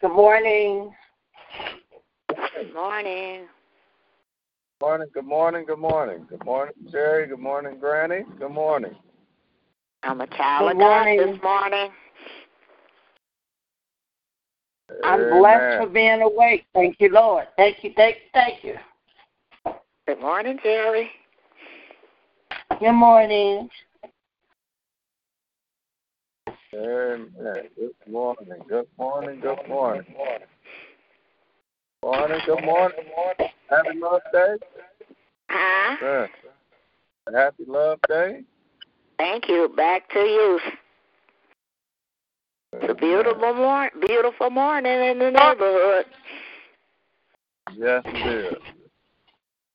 Good morning. Good morning. Morning, good morning, good morning. Good morning, Jerry. Good morning, Granny. Good morning. I'm a child Good of God morning. this morning. I'm Amen. blessed for being awake. Thank you, Lord. Thank you, thank you, thank you. Good morning, Jerry. Good morning. Amen. Good morning, good morning, good morning. Morning, good morning, morning. Happy Love Day. Huh? Yeah. Happy Love Day. Thank you. Back to you. It's a beautiful mor- beautiful morning in the neighborhood. Yes, it is.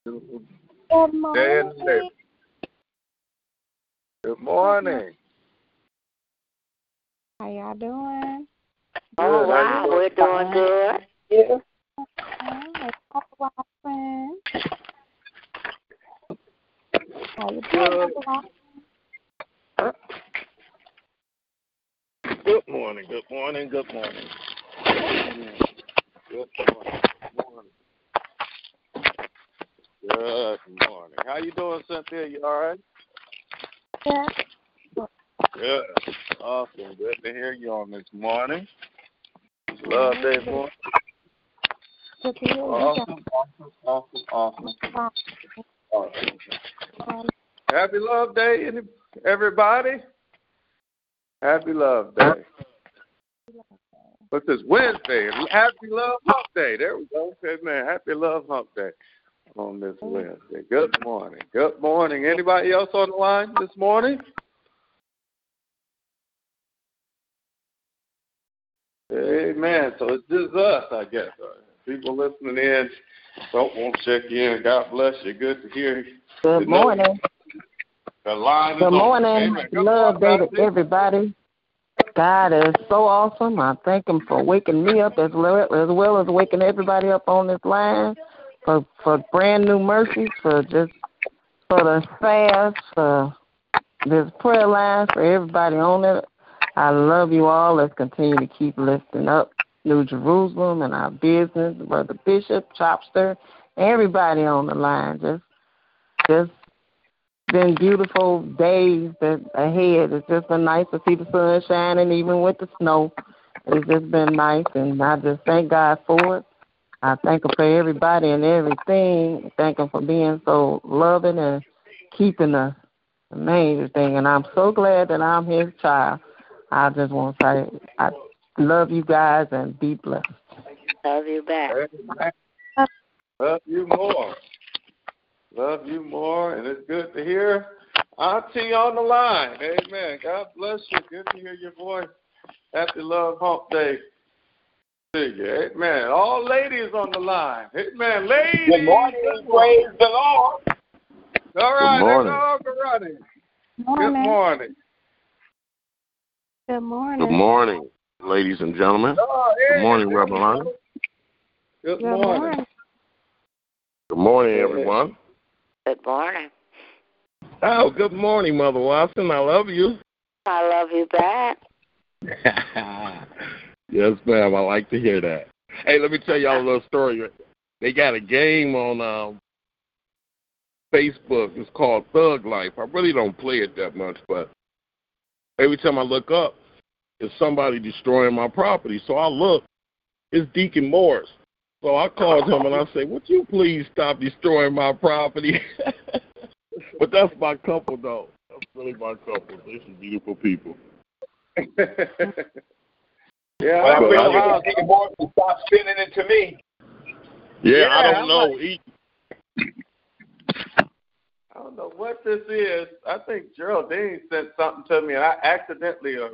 Beautiful Good day in morning. Good morning. How y'all doing? Oh How you wow, doing? we're doing good. Yeah. Hey, Papa Watson. How you doing, Good. Papa Watson? Good morning, good morning, good morning. Good morning, good morning. Good morning. How you doing, Cynthia? You all right? Yeah. Good. Awesome. Good to hear you on this morning. Love day, boy. Awesome, awesome, awesome, awesome. Happy Love Day, everybody. Happy Love Day. What's this? Wednesday. Happy Love Hump Day. There we go. Amen. Happy Love Hump Day on this Wednesday. Good morning. Good morning. Anybody else on the line this morning? Amen. So it's just us, I guess. Uh, People listening in don't want to check in. God bless you. Good to hear you. Good morning. The line Good morning. Good Love day morning, to everybody. God is so awesome. I thank Him for waking me up as well as well as waking everybody up on this line for for brand new mercies, for just for the fast, for this prayer line, for everybody on it. I love you all. Let's continue to keep lifting up New Jerusalem and our business, Brother Bishop, Chopster, everybody on the line. Just just been beautiful days that ahead. It's just been nice to see the sun shining, even with the snow. It's just been nice, and I just thank God for it. I thank Him for everybody and everything. Thank Him for being so loving and keeping us. The main thing, and I'm so glad that I'm His child. I just want to say I love you guys and be blessed. Love you back. Love you more. Love you more, and it's good to hear Auntie on the line. Amen. God bless you. Good to hear your voice. Happy Love Hump Day to you. Amen. All ladies on the line. Amen. Ladies. Good morning. Praise the Lord. All right. Good morning. Let's all go running. Good Morning. morning. Good morning. Good morning, ladies and gentlemen. Oh, Good morning, there Reverend Lonnie. Good Good morning. morning. Good morning, everyone. Good morning. Oh, good morning, Mother Watson. I love you. I love you back. yes, ma'am. I like to hear that. Hey, let me tell y'all a little story. They got a game on um, Facebook. It's called Thug Life. I really don't play it that much, but every time I look up, it's somebody destroying my property. So I look, it's Deacon Morris. So I called him and I said, Would you please stop destroying my property? but that's my couple, though. That's really my couple. They're some beautiful people. yeah, Well, I feel how like boy to stop sending it to me. Yeah, Yeah, I don't know. like- He, I don't know what this is. I think Geraldine sent something to me, and I accidentally, uh,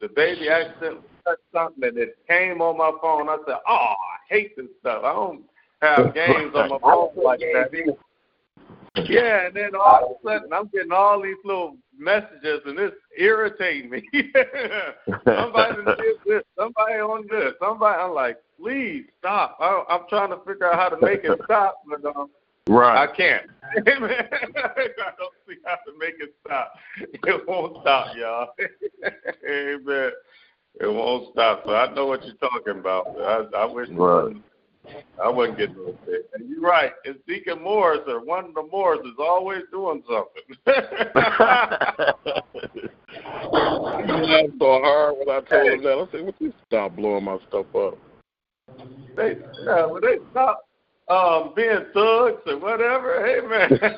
the baby accidentally touched something, and it came on my phone. I said, "Oh, I hate this stuff. I don't have games on my phone like that." Yeah, and then all of a sudden, I'm getting all these little messages, and it's irritating me. somebody did this, somebody on this, somebody. I'm like, please stop. I, I'm trying to figure out how to make it stop, but um, I can't. Amen. I don't see how to make it stop. It won't stop, y'all. Amen. It won't stop. So I know what you're talking about. I, I wish Right. I wouldn't get no sick. And you're right. It's Deacon Morris or one of the Morris is always doing something. He laughed so hard when I told him that. I said, "Would you stop blowing my stuff up?" they yeah, when they stop um being thugs or whatever, hey man.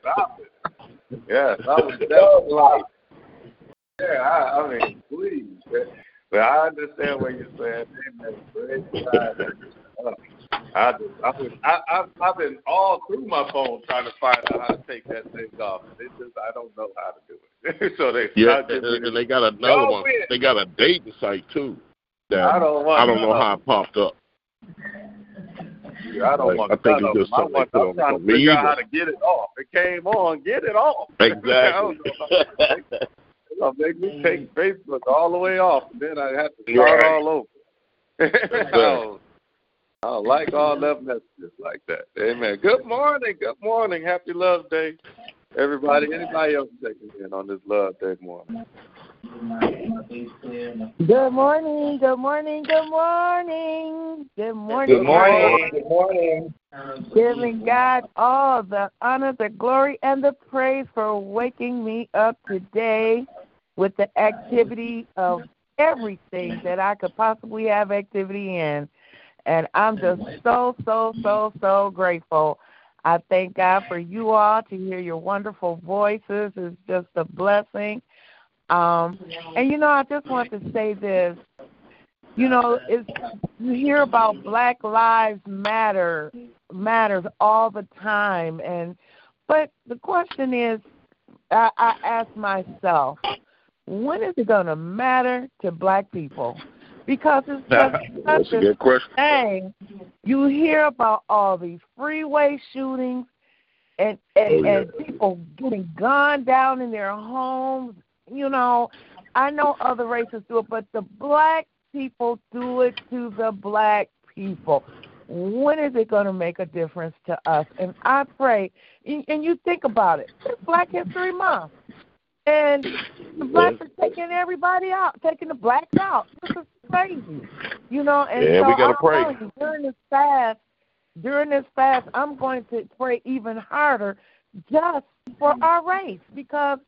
stop it. Yes, I was definitely Yeah, I, I mean, please. But I understand what you're saying. Praise God. Uh, I just, I was, I, I've, I've been all through my phone trying to find out how to take that thing off. It just, I don't know how to do it. so they, Yeah, just- and they got another one. They got a dating site too. That I don't want I don't know how it popped up. I don't Like, want I think none it's just. I something want, they put I'm on trying to figure out how to get it off. It came on, get it off. I Exactly. don't know how to- make me take Facebook all the way off, and then I have to start Right. all over. I, don't, I don't like all them messages like that. Amen. Good morning. Good morning. Happy Love Day, everybody. Anybody else checking in on this Love Day morning? Good morning, good morning, good morning. Good morning. Good morning. Good morning. Giving God all the honor, the glory, and the praise for waking me up today with the activity of everything that I could possibly have activity in. And I'm just so, so, so, so grateful. I thank God for you all to hear your wonderful voices. It's just a blessing. Um, and you know, I just want to say this. You know, it's you hear about Black Lives Matter matters all the time, and but the question is, I, I ask myself, when is it going to matter to Black people? Because it's just That's such a a good question. thing. You hear about all these freeway shootings and and, Oh, yeah. and people getting gunned down in their homes. You know, I know other races do it, but the black people do it to the black people. When is it going to make a difference to us? And I pray, and you think about it. It's Black History Month, and the blacks are taking everybody out, taking the blacks out. This is crazy, you know. And Yeah, so we gotta I'm pray. telling you, during this fast, during this fast, I'm going to pray even harder just for our race because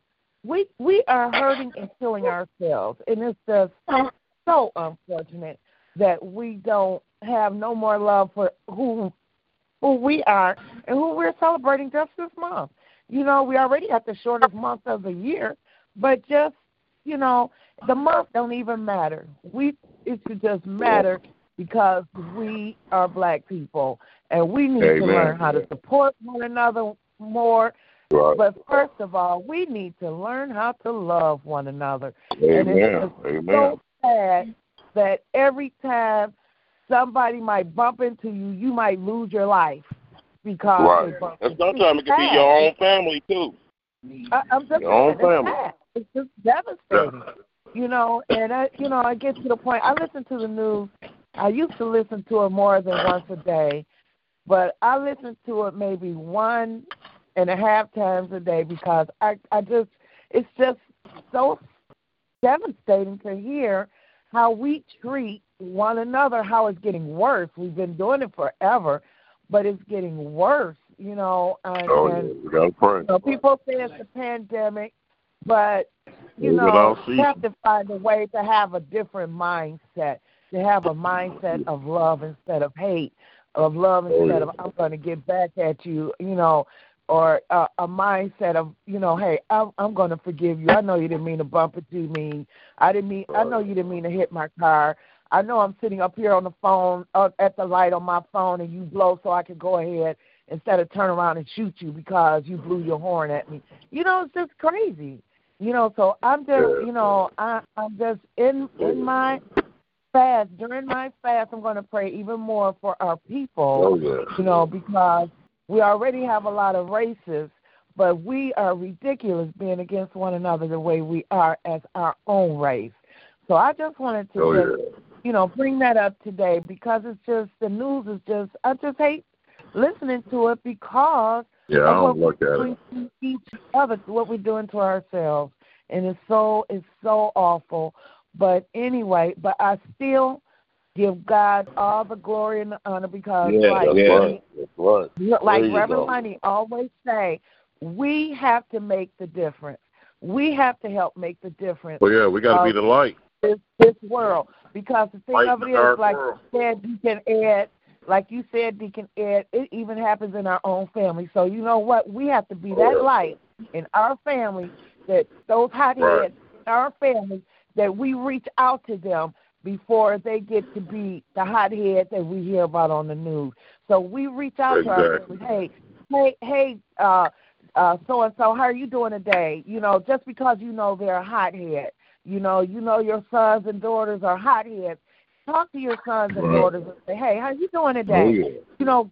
we we are hurting and killing ourselves, and it's just so unfortunate that we don't have no more love for who who we are and who we're celebrating just this month. You know, we already have the shortest month of the year, but just you know, the month don't even matter. We it should just matter because we are black people and we need to learn how to support one another more. Right. But first of all, we need to learn how to love one another. And Amen. it's Amen. so sad that every time somebody might bump into you, you might lose your life because Right. they bumped And into you. sometimes it can be your own family too. I, I'm just Your own saying, it's family. sad. It's just devastating. You know, and I, you know, I get to the point. I listen to the news. I used to listen to it more than once a day, but I listen to it maybe one and a half times a day because I, I just, it's just so devastating to hear how we treat one another. How it's getting worse. We've been doing it forever, but it's getting worse. You know, and, Oh yeah, we gotta pray. you know, people say it's a pandemic, but you Maybe know, you have to find a way to have a different mindset, to have a mindset of love instead of hate, of love Oh, instead yeah. of I'm going to get back at you, you know, or uh, a mindset of you know, hey, I'm, I'm going to forgive you. I know you didn't mean to bump into me. I didn't mean. I know you didn't mean to hit my car. I know I'm sitting up here on the phone uh, at the light on my phone, and you blow so I can go ahead instead of turn around and shoot you because you blew your horn at me. You know, it's just crazy. You know, so I'm just, you know, I, I'm just in in my fast during my fast. I'm going to pray even more for our people. Oh yeah. You know, because we already have a lot of races, but we are ridiculous being against one another the way we are as our own race. So I just wanted to Oh just yeah. you know, bring that up today because it's just the news is just I just hate listening to it because Yeah, I don't look at it. each other, what we're doing to ourselves. and it's so it's so awful. But anyway, but I still give God all the glory and the honor because Yeah, like that's we- right. That's right. like Reverend go. Honey always say, we have to make the difference. We have to help make the difference Well, yeah, we got to be the light. this this world because the thing Light of it is, like world. you said, Deacon Ed, like you said, Deacon Ed, it even happens in our own family. So you know what? We have to be Oh, that yeah. light in our family that those hot Right. heads in our family that we reach out to them before they get to be the hot head that we hear about on the news. So we reach out to our Exactly. family. Hey, hey, hey, uh, uh, so and so, how are you doing today? You know, just because you know they're a hothead, you know, you know your sons and daughters are hotheads. Talk to your sons and Right. daughters and say, hey, how are you doing Oh, today? yeah. You know,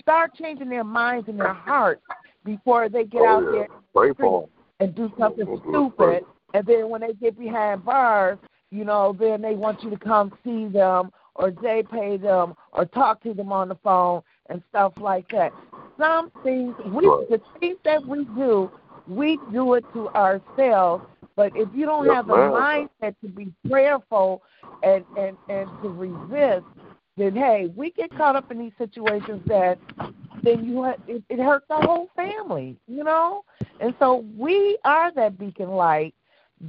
start changing their minds and their hearts before they get Oh, out yeah. there Pray for 'em. and do something Mhm. stupid. And then when they get behind bars, you know, then they want you to come see them or they pay them or talk to them on the phone and stuff like that. Some things we the things that we do, we do it to ourselves. But if you don't have the mindset to be prayerful and and and to resist, then hey, we get caught up in these situations that then you ha- it, it hurts the whole family, you know. And so we are that beacon light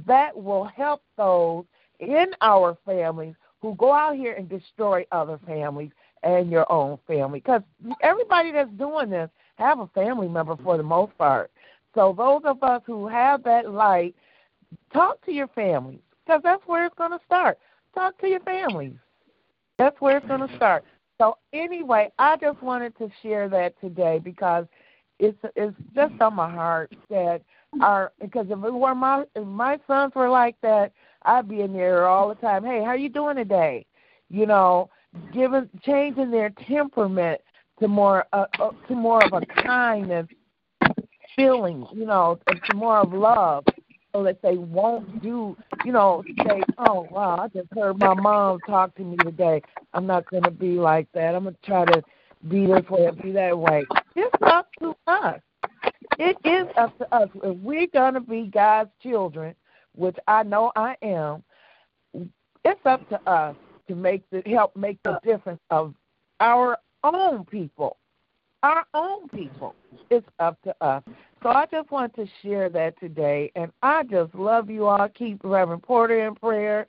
that will help those in our families who go out here and destroy other families and your own family. Because everybody that's doing this have a family member for the most part. So those of us who have that light, talk to your families because that's where it's going to start. Talk to your families. That's where it's going to start. So anyway, I just wanted to share that today because it's it's just on my heart that our because if it were my if my sons were like that, I'd be in there all the time. Hey, how you doing today? You know, giving changing their temperament to more uh, uh, to more of a kindness feeling, you know, to more of love, so that they won't do, you know, say, oh wow, I just heard my mom talk to me today. I'm not going to be like that. I'm going to try to be this way and be that way. It's up to us. It is up to us. If we're going to be God's children, which I know I am, it's up to us to make the help make the difference of our own people. Our own people. It's up to us. So I just want to share that today, and I just love you all. Keep Reverend Porter in prayer,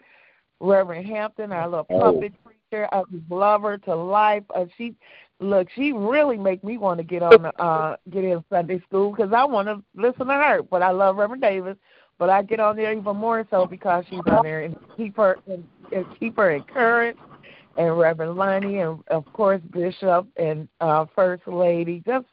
Reverend Hampton, our little Oh. puppet preacher. I just love her to life. Uh, she, look, she really make me want to get on the, uh get in Sunday school because I want to listen to her. But I love Reverend Davis, but I get on there even more so because she's on there and keep her and, and keep her encouraged. And Reverend Lonnie, and of course Bishop and uh First Lady. Just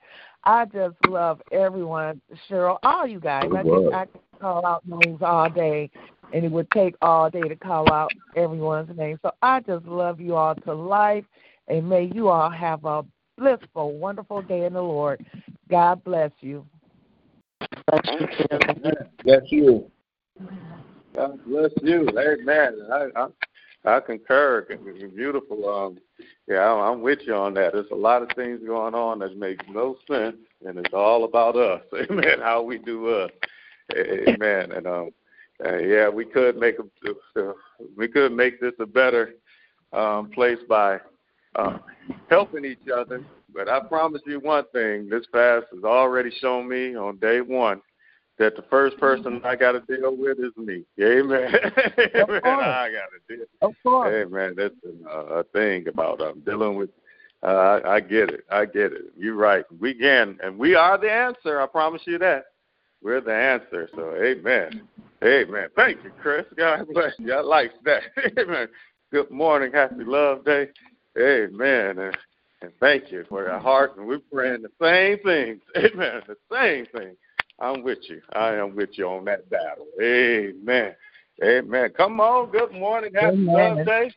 I just love everyone, Cheryl, all you guys. I could, I could call out names all day, and it would take all day to call out everyone's name. So I just love you all to life, and may you all have a blissful, wonderful day in the Lord. God bless you. That's you. God bless you. Amen. I, I I concur. Beautiful. Um, yeah, I'm, with you on that. There's a lot of things going on that make no sense, and it's all about us. Amen. How we do us. Amen. And um, uh, yeah, we could make a, uh, we could make this a better um, place by uh, helping each other. But I promise you one thing: this fast has already shown me on day one that the first person I got to deal with is me. Amen. Amen. I got to deal. Of course. Amen. That's a, a thing about um, dealing with. Uh, I, I get it. I get it. You're right. We can, and we are the answer. I promise you that. We're the answer. So, amen. Amen. Thank you, Chris. God bless you. I like that. Amen. Good morning. Happy Love Day. Amen. And, and thank you for your heart. And we're praying the same things. Amen. The same thing. I'm with you. I am with you on that battle. Amen. Amen. Come on. Good morning. Happy Amen. Love Day.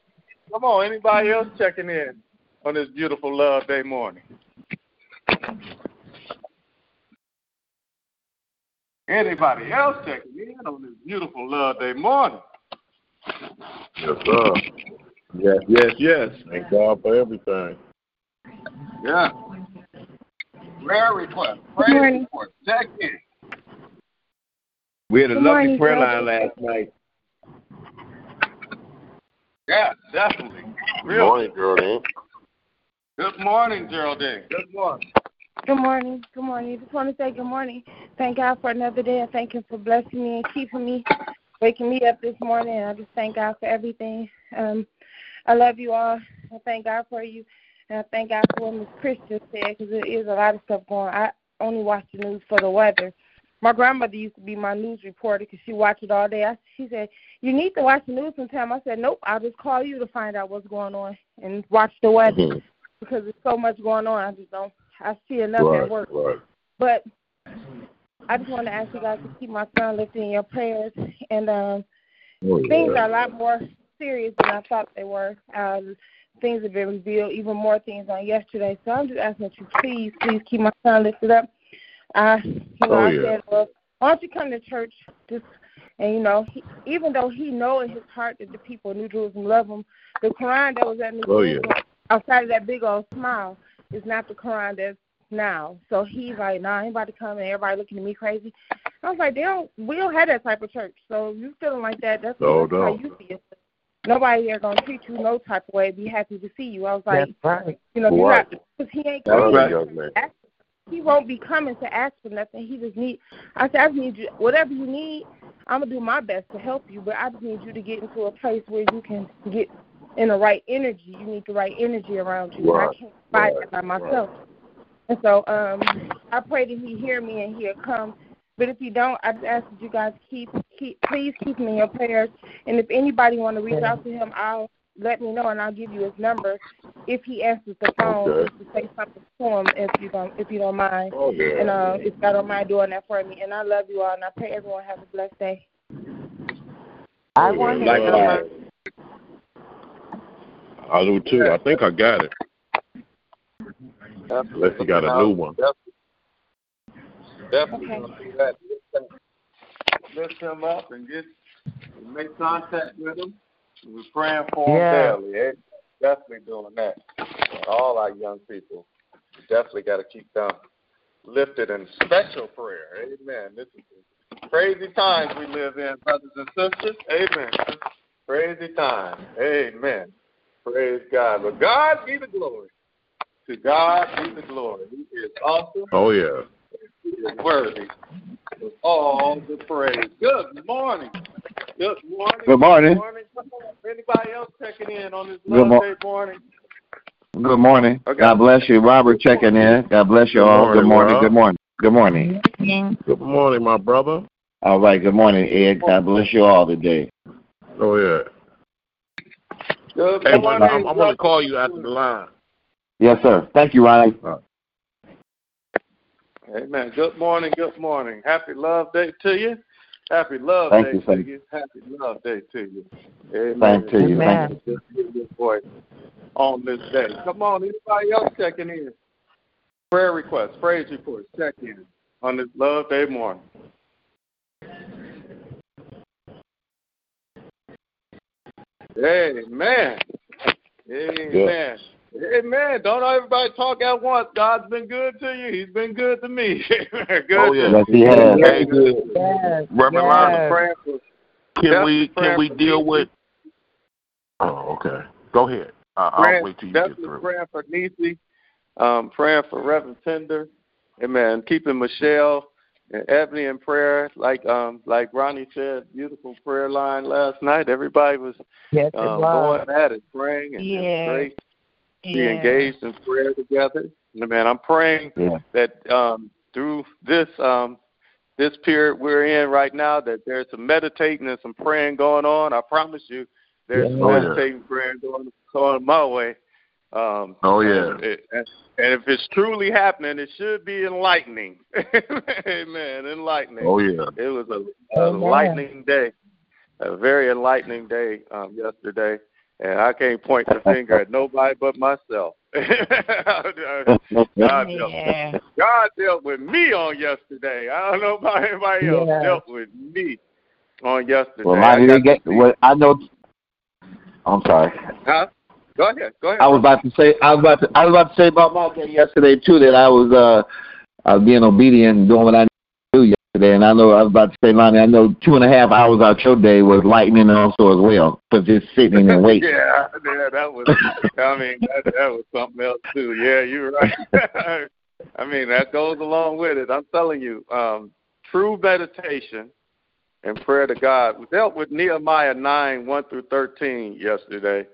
Come on. Anybody else checking in on this beautiful Love Day morning? Anybody else checking in on this beautiful Love Day morning? Yes, sir. Yes, yes, yes. Thank God for everything. Yeah. Prayer request. Prayer morning. report. Check in. We had a Good lovely morning, prayer brother. line last night. Yeah, definitely. Good morning, Geraldine. Good morning, Geraldine. Good morning. Good morning. Good morning. Just want to say good morning. Thank God for another day. I thank Him for blessing me and keeping me, waking me up this morning. I just thank God for everything. Um, I love you all. I thank God for you. And I thank God for what Miss Christian said because there is a lot of stuff going on. I only watch the news for the weather. My grandmother used to be my news reporter because she watched it all day. I, she said, You need to watch the news sometime. I said, Nope, I'll just call you to find out what's going on and watch the weather Mhm. because there's so much going on. I just don't. I see enough Right, at work. right. But I just want to ask you guys to keep my son lifted in your prayers. And um, Oh, things are a lot more serious than I thought they were. Uh, things have been revealed, even more things on yesterday. So I'm just asking that you please, please keep my son lifted up. Uh, you know, Oh, I yeah. said, well, why don't you come to church? Just and you know, he, even though he know in his heart that the people of New Jerusalem love him, the Quran that was at New Oh, yeah. Jerusalem, outside of that big old smile, is not the Quran that's now. So he's like, nah, I ain't about to come, and everybody looking at me crazy. I was like, they don't, we don't have that type of church. So you feeling like that, that's, No, that's how no. you feel. Nobody here gonna treat you no type of way. Be happy to see you. I was like, That's right. you know, you're not because he ain't That's coming right. to young man. ask- He won't be coming to ask for nothing. He just need. I said, I just need you. Whatever you need, I'm gonna do my best to help you. But I just need you to get into a place where you can get in the right energy. You need the right energy around you. Right. I can't fight Right. that by myself. And so um, I pray that he hear me and he'll come. But if you don't, I just ask that you guys keep keep please keep him in your prayers. And if anybody want to reach out to him, I'll let me know and I'll give you his number if he answers the phone Okay. just to say something to him if you don't if you don't mind. Oh, yeah. And uh, if y'all don't mind doing that for me. And I love you all and I pray everyone have a blessed day. I yeah. want his Likewise. number. I do too. I think I got it. Unless you got a new one. Definitely Okay. gonna do that. Lift him up and get make contact with him. We're praying for him Yeah. daily. Eh? Definitely doing that. All our young people. We definitely got to keep them lifted in special prayer. Amen. This is crazy times we live in, brothers and sisters. Amen. Crazy times. Amen. Praise God. But God be the glory. To God be the glory. He is awesome. Oh, yeah. He is worthy of all the praise. Good morning. Good morning. Good morning. morning. Anybody else checking in on this Good love mo- morning? Good morning. Okay. God bless you. Robert checking in. God bless you all. Good morning, morning. Good morning. Good morning. Good morning, my brother. All right. Good morning, Ed. God bless you all today. Oh, yeah. Good Hey, morning. man, I'm, I'm going to call you after the line. Yes, sir. Thank you, Ronnie. Amen. Good morning. Good morning. Happy Love Day to you. Happy Love Thank Day you, to thank you. Happy Love Day to you. Amen. Thank you. Amen. Thank you. Your voice on this day. Come on, anybody else checking in? Prayer requests, praise reports, check in on this Love Day morning. Amen. Amen. Amen. Don't everybody talk at once. God's been good to you. He's been good to me. good Oh, yeah. Yes, he has. Hey, Yes. Reverend yes. Lionel, Praying for can we can we deal with? Oh, okay. Go ahead. Uh, I'll praying, wait till you get through. praying for Niecy, um, praying for Reverend Tender, amen. Keeping Michelle and Ebony in prayer, like um, like Ronnie said, beautiful prayer line last night. Everybody was Yes, um, was. going at it, praying, and Yeah. it's great to be Yeah. engaged in prayer together. Amen. I'm praying Yeah. that um, through this um, this period we're in right now, that there's some meditating and some praying going on. I promise you, there's some Oh, yeah. meditating praying going going my way. Um, Oh, yeah. and, it- and and if it's truly happening, it should be enlightening. Amen. Enlightening. Oh, yeah. It was a, a enlightening day, a very enlightening day um, yesterday, and I can't point the finger at nobody but myself. God, dealt, God dealt with me on yesterday. I don't know about anybody else. Yeah. Dealt with me on yesterday. Well, I Ronnie, got they get. Well, I know. I'm sorry. Huh? Go ahead. Go ahead. I was about to say. I was about to. I was about to say about my day yesterday too. That I was uh, I was being obedient and doing what I needed to do yesterday, and I know I was about to say, Lonnie, I know two and a half hours out your day was lightning also as well for just sitting and waiting. yeah, yeah, that was. I mean, that, that was something else too. Yeah, you're right. I mean, that goes along with it. I'm telling you, um, true meditation and prayer to God. We dealt with Nehemiah nine one through thirteen yesterday,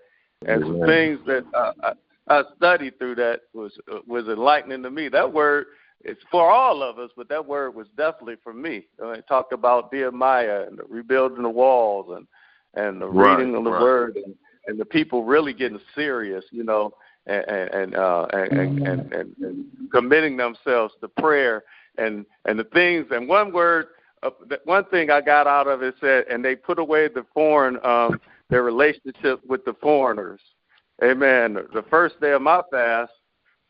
and some things that uh, I, I studied through that was was enlightening to me. That word it's for all of us, but that word was definitely for me. Uh, it talked about Nehemiah and the rebuilding the walls and and the Right, reading of the right. word and, and the people really getting serious, you know, and and uh, and, and, and, and, and committing themselves to prayer and and the things. And one word, uh, one thing I got out of it said, and they put away the foreign um, their relationship with the foreigners. Amen. The first day of my fast,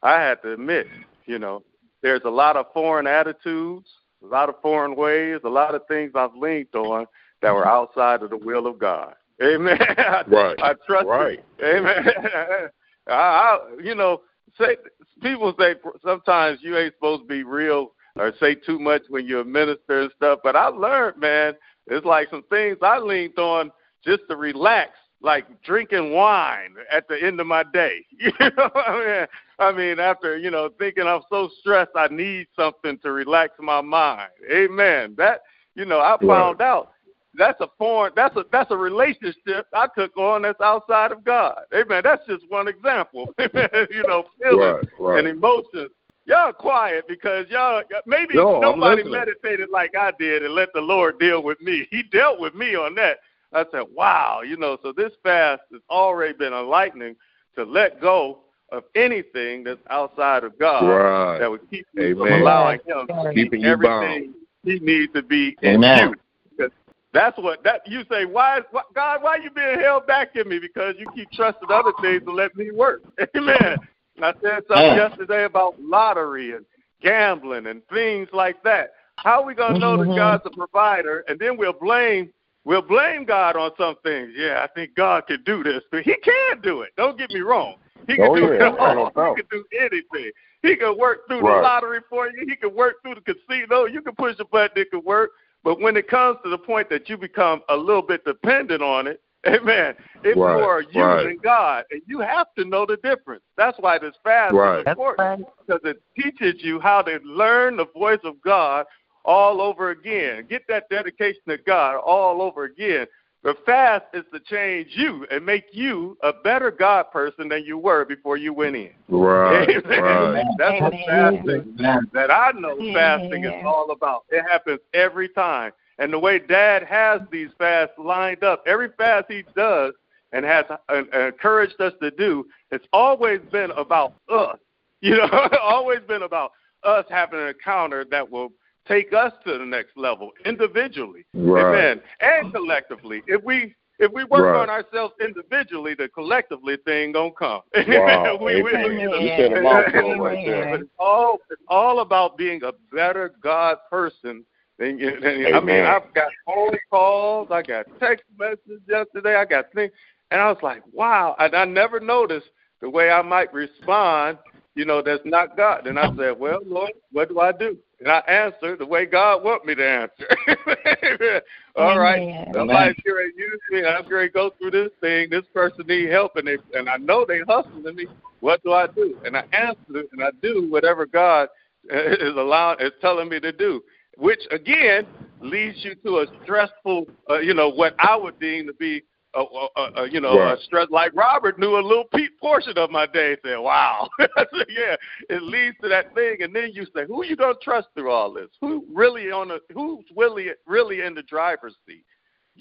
I had to admit, you know, there's a lot of foreign attitudes, a lot of foreign ways, a lot of things I've leaned on that were outside of the will of God. Amen. I, Right. I trust Right. it. Amen. I, I, you know, say people say sometimes you ain't supposed to be real or say too much when you're a minister and stuff, but I learned, man, it's like some things I leaned on just to relax, like drinking wine at the end of my day. You know, I mean, I mean, after you know, thinking I'm so stressed, I need something to relax my mind. Amen. That you know, I found out that's a foreign that's a that's a relationship I took on that's outside of God. Amen. That's just one example. you know, feelings Right, right. and emotions. Y'all quiet because y'all maybe No, nobody meditated like I did and let the Lord deal with me. He dealt with me on that. I said, Wow, you know, so this fast has already been enlightening to let go of anything that's outside of God Right. that would keep you from allowing him to you everything he needs to be in Amen. you. 'Cause That's what that you say. Why, is- why, God? Why you being held back in me? Because you keep trusting other things to let me work. Amen. I said something yesterday about lottery and gambling and things like that. How are we gonna know that mm-hmm. God's a provider, and then we'll blame we'll blame God on some things? Yeah, I think God can do this, but He can do it. Don't get me wrong. He can Oh, do yeah, it all. He can do anything. He can work through the lottery for you. He can work through the casino. You can push a button, it can work. But when it comes to the point that you become a little bit dependent on it, amen, If Right, more you right. than God. And you have to know the difference. That's why this fast Right. is important because it teaches you how to learn the voice of God all over again. Get that dedication to God all over again. The fast is to change you and make you a better God person than you were before you went in. Right, Amen. right. That's what fasting that I know fasting is all about. It happens every time. And the way Dad has these fasts lined up, every fast he does and has encouraged us to do, it's always been about us. You know, always been about us having an encounter that will take us to the next level individually. Right. Amen. And collectively. If we if we work Right. on ourselves individually, the collectively thing gonna come. Wow. we, we, Amen. you said a mouthful right but there. it's all it's all about being a better God person. Than, you- than, I mean, I've got phone calls, I got text messages yesterday, I got things, and I was like, wow. And I never noticed the way I might respond. You know, that's not God. And I said, well, Lord, what do I do? And I answered the way God want me to answer. All right, Amen. somebody's going to use me. I'm going to go through this thing. This person need help, and they and I know they hustling me. What do I do? And I answer it, and I do whatever God is allowing is telling me to do. Which again leads you to a stressful, uh, you know, what I would deem to be a, a, a, a you know Right. a stress. Like Robert knew a little pe- portion of my day. Said, "Wow, I yeah." It leads to that thing, and then you say, "Who you gonna trust through all this? Who really on the? Who's really really in the driver's seat?"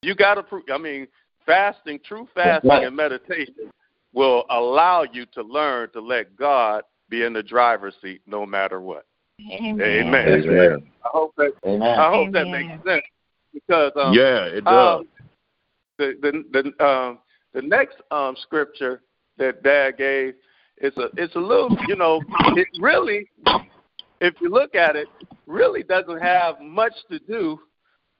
You got to prove. I mean, fasting, true fasting Right. and meditation will allow you to learn to let God be in the driver's seat no matter what. Amen. Amen. Amen. I hope that Amen. I hope that makes sense because um, Yeah, it does. um, the the the um, the next um, scripture that Dad gave is a it's a little you know it really if you look at it really doesn't have much to do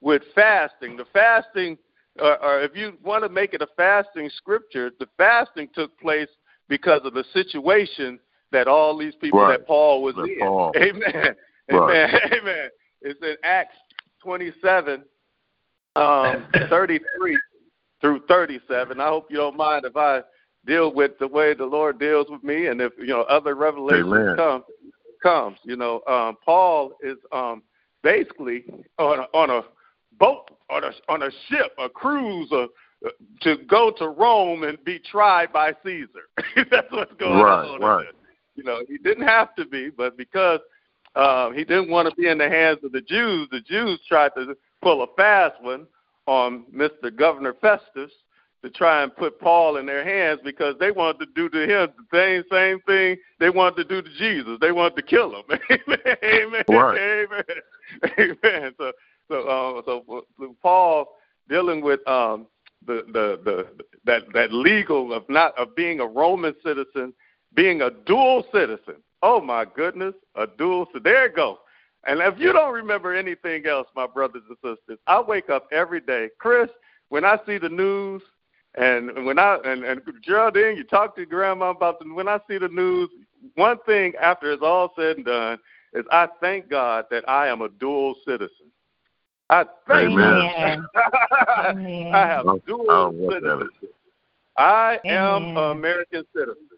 with fasting. The fasting, or, or if you want to make it a fasting scripture, the fasting took place because of the situation that all these people Right. that Paul was That in. Paul. Amen. Right. Amen. Amen. It's in Acts 27, um, 33 through 37. I hope you don't mind if I deal with the way the Lord deals with me, and if you know other revelations Amen. come comes. You know, um, Paul is um, basically on a, on a boat, on a on a ship, a cruise, uh, to go to Rome and be tried by Caesar. That's what's going Right, on. right. You know, he didn't have to be, but because uh, he didn't want to be in the hands of the Jews, the Jews tried to pull a fast one on Mr. Governor Festus to try and put Paul in their hands because they wanted to do to him the same same thing they wanted to do to Jesus. They wanted to kill him. Amen. Amen. Right. Amen. Amen. So so uh, so, so Paul dealing with um the, the the that that legal of not of being a Roman citizen, being a dual citizen. Oh my goodness, a dual. So there it goes. And if you don't remember anything else, my brothers and sisters, I wake up every day, Chris. When I see the news, and when I and, and Geraldine, you talk to grandma about the when I see the news, one thing after it's all said and done is I thank God that I am a dual citizen. I thank Amen. God. Amen. I have I don't dual want citizenship. I am Amen. an American citizen,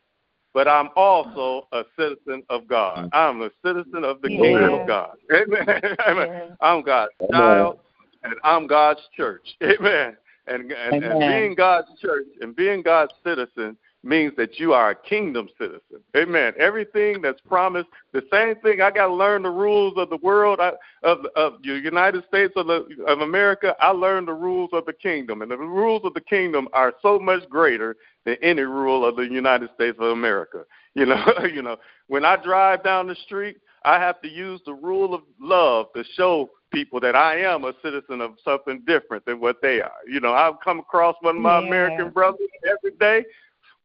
but I'm also a citizen of God. Mm. I'm a citizen of the Yeah. kingdom of God. Amen. Amen. Yeah. I'm God's child, and I'm God's church. Amen. And, and, and being God's church and being God's citizen means that you are a kingdom citizen. Amen. Everything that's promised, the same thing. I got to learn the rules of the world, I, of of the United States of, the, of America. I learned the rules of the kingdom, and the rules of the kingdom are so much greater than any rule of the United States of America. You know, you know. When I drive down the street, I have to use the rule of love to show people that I am a citizen of something different than what they are. You know, I've come across one of my Yeah. American brothers every day,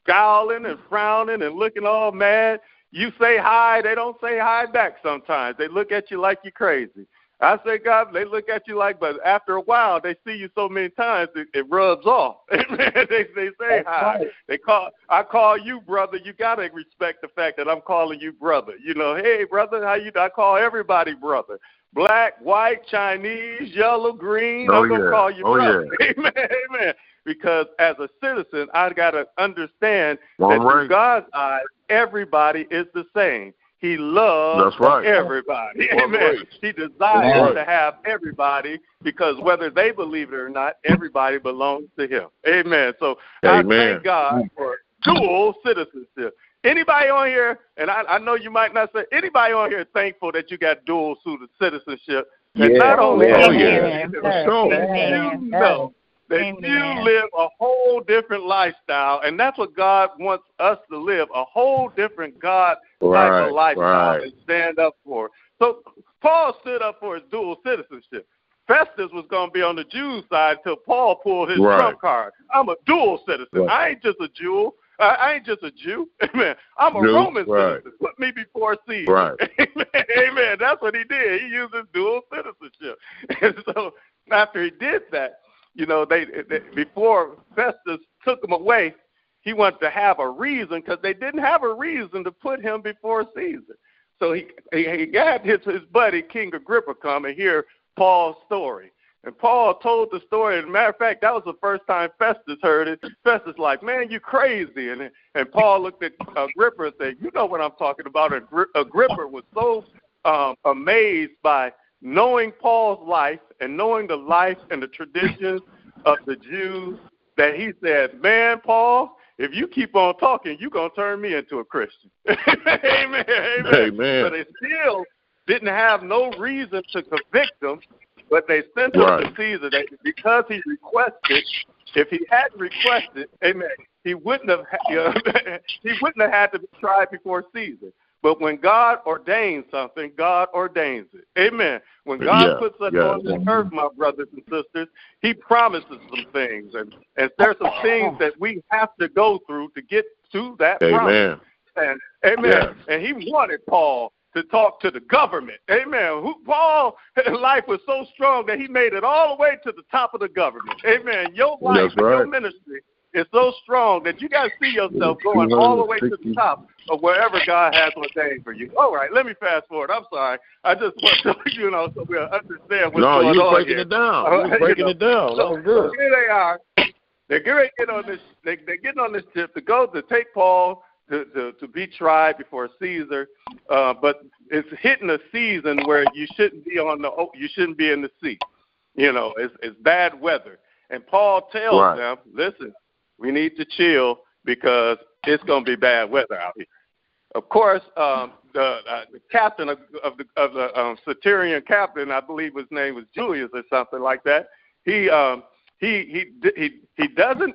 scowling and frowning and looking all mad. You say hi, they don't say hi back sometimes. They look at you like you're crazy. I say, God, they look at you like, but after a while, they see you so many times, it, it rubs off. They they say That's hi. right. They call. I call you brother. You gotta respect the fact that I'm calling you brother. You know, hey brother, how you? I call everybody brother. Black, white, Chinese, yellow, green. Oh, I'm gonna yeah. call you Oh, brother. yeah. Amen. Amen. Because as a citizen, I gotta understand All that right. God's eyes, everybody is the same. He loves That's right. everybody. One Amen. race. He desires Right. to have everybody because whether they believe it or not, everybody belongs to him. Amen. So I thank God for dual citizenship. Anybody on here, and I, I know you might not say, anybody on here thankful that you got dual citizenship? And Yeah. not only Oh, that, yeah. Amen. For sure. You know that Amen. you live a whole different lifestyle, and that's what God wants us to live a whole different God type Right, of lifestyle right. and stand up for. So Paul stood up for his dual citizenship. Festus was going to be on the Jew side till Paul pulled his Right. trump card. I'm a dual citizen. Right. I ain't just a Jew. I, I ain't just a Jew. Amen. I'm a Jew, Roman right. citizen. Put me before Caesar. Right. Amen. Amen. That's what he did. He used his dual citizenship. And so after he did that, you know, they, they before Festus took him away, he wanted to have a reason because they didn't have a reason to put him before Caesar. So he he, he got his his buddy King Agrippa come and hear Paul's story. And Paul told the story. As a matter of fact, that was the first time Festus heard it. Festus like, man, you crazy. And and Paul looked at Agrippa and said, you know what I'm talking about. Agri- Agrippa was so um, amazed by knowing Paul's life and knowing the life and the traditions of the Jews that he said, man, Paul, if you keep on talking, you're going to turn me into a Christian. amen. Amen. Amen. So they still didn't have no reason to convict him, but they sent him Right. to Caesar that because he requested, if he hadn't requested, amen, he wouldn't have ha- you know, he wouldn't have had to be tried before Caesar. But when God ordains something, God ordains it. Amen. When God Yeah, puts us yeah. on this earth, my brothers and sisters, He promises some things, and and there's some things that we have to go through to get to that promise. Amen. And amen. And he wanted Paul to talk to the government. Amen. Who, Paul life was so strong that he made it all the way to the top of the government. Amen. Your life and your ministry is so strong that you got to see yourself going all the way to the top of wherever God has ordained for you. All right, let me fast forward. I'm sorry. I just want to, you know, so we'll understand what's no, going you're breaking here. it down. You're right, breaking you it down. That was good. So here they are. They're getting on this. They, they're getting on this ship to go to take Paul to, to, to be tried before Caesar, uh, but it's hitting a season where you shouldn't be on the you shouldn't be in the sea. You know, it's it's bad weather, and Paul tells Right. them, "Listen, we need to chill because it's going to be bad weather out here." Of course, um, the, uh, the captain of, of the of the um, centurion captain, I believe his name was Julius or something like that. He um, he he he he doesn't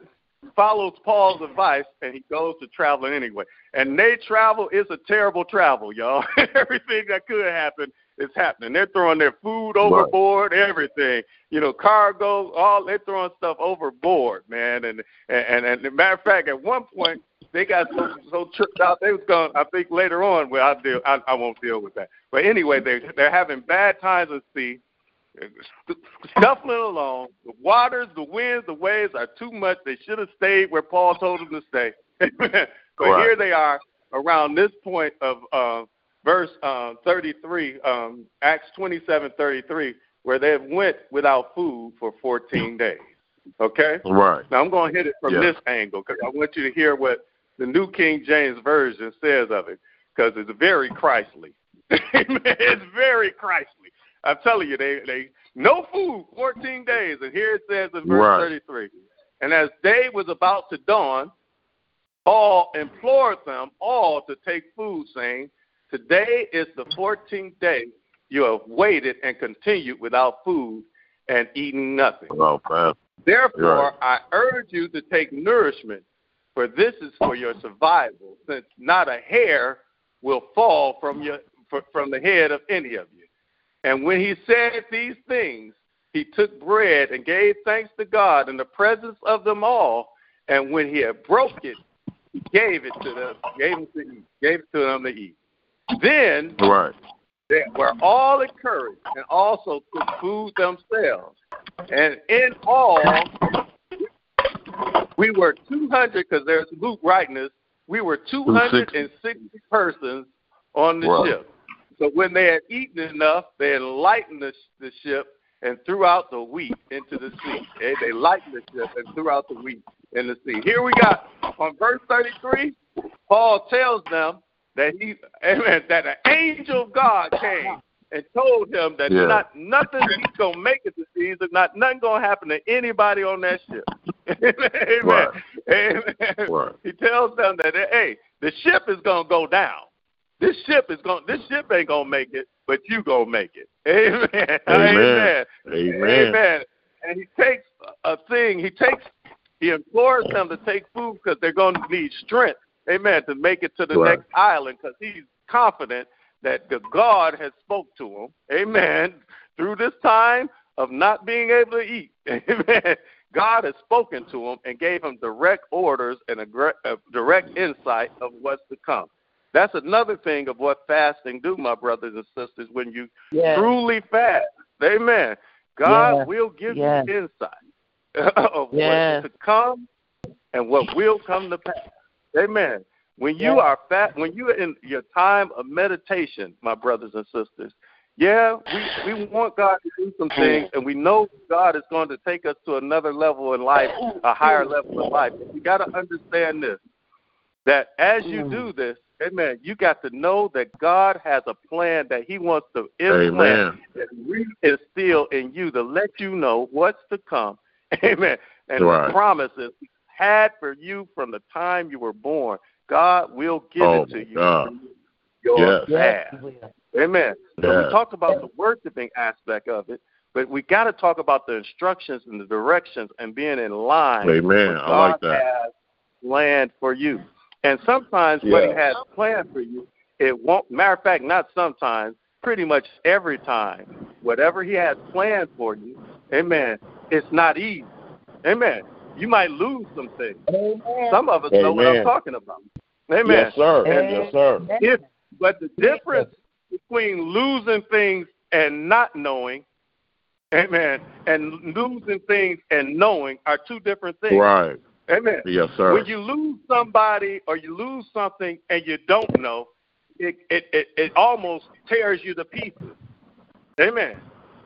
follows Paul's advice and he goes to traveling anyway. And they travel is a terrible travel, y'all. Everything that could happen is happening. They're throwing their food overboard, everything. You know, cargo, all they're throwing stuff overboard, man. And and and, and matter of fact, at one point they got so so tripped out they was going. I think later on, well, I deal. I, I won't deal with that. But anyway, they they're having bad times at sea scuffling along. The waters, the winds, the waves are too much. They should have stayed where Paul told them to stay. but Right. here they are around this point of uh, verse uh, 33, um, Acts 27, 33, where they went without food for 14 days. Okay? Right. Now I'm going to hit it from Yeah. this angle because I want you to hear what the New King James Version says of it because it's very Christly. it's very Christly. I'm telling you, they they no food, 14 days, and here it says in verse Right. 33. And as day was about to dawn, Paul implored them all to take food, saying, Today is the 14th day you have waited and continued without food and eating nothing. Oh. Therefore, Right. I urge you to take nourishment, for this is for your survival, since not a hair will fall from your from the head of any of you. And when he said these things, he took bread and gave thanks to God in the presence of them all. And when he had broke it, he gave it to them, gave it to eat, gave it to them to eat. Then Right. they were all encouraged and also took food themselves. And in all, we were 200, because there's Luke writing this, we were 260 persons on the Right. ship. So when they had eaten enough, they had lightened the, the ship and threw out the wheat into the sea. Okay? They lightened the ship and threw out the wheat in the sea. Here we got on verse 33, Paul tells them that he, amen, that an angel of God came and told him that Yeah. not nothing he's gonna make it to Caesar, not nothing gonna happen to anybody on that ship. Amen. Right. Amen. Right. He tells them that hey, the ship is gonna go down. This ship is going. This ship ain't gonna make it, but you gonna make it. Amen. Amen. Amen. Amen. Amen. And he takes a thing. He takes. He implores them to take food because they're going to need strength. Amen. To make it to the Right. next island because he's confident that the God has spoke to him. Amen. Through this time of not being able to eat. Amen. God has spoken to him and gave him direct orders and a direct insight of what's to come. That's another thing of what fasting do, my brothers and sisters. When you Yes. truly fast, Amen. God Yes. will give Yes. you insight of Yes. what's to come and what will come to pass. Amen. When you are fat, when you're in your time of meditation, my brothers and sisters, yeah, we, we want God to do some things, and we know God is going to take us to another level in life, a higher level in life. But you got to understand this: that as you mm. do this, Amen, you got to know that God has a plan that He wants to implant Amen. and reinstill in you to let you know what's to come. Amen. And Right. the promises had for you from the time you were born. God will give Oh, it to you. God. Your Yes. Yes, path. he will. Amen. So we Yes. talked about the worshiping aspect of it, but we got to talk about the instructions and the directions and being in line. Amen. with I like that. has planned for you. And sometimes what He has planned for you, it won't. Matter of fact, not sometimes. Pretty much every time, whatever He has planned for you, Amen. It's not easy. Amen. You might lose some things. Amen. Some of us know what I'm talking about. Amen. Yes, sir. Amen. Yes, sir. If, but the difference between losing things and not knowing, amen, and losing things and knowing are two different things. Right. Amen. Yes, sir. When you lose somebody or you lose something and you don't know, it it it, it almost tears you to pieces. Amen.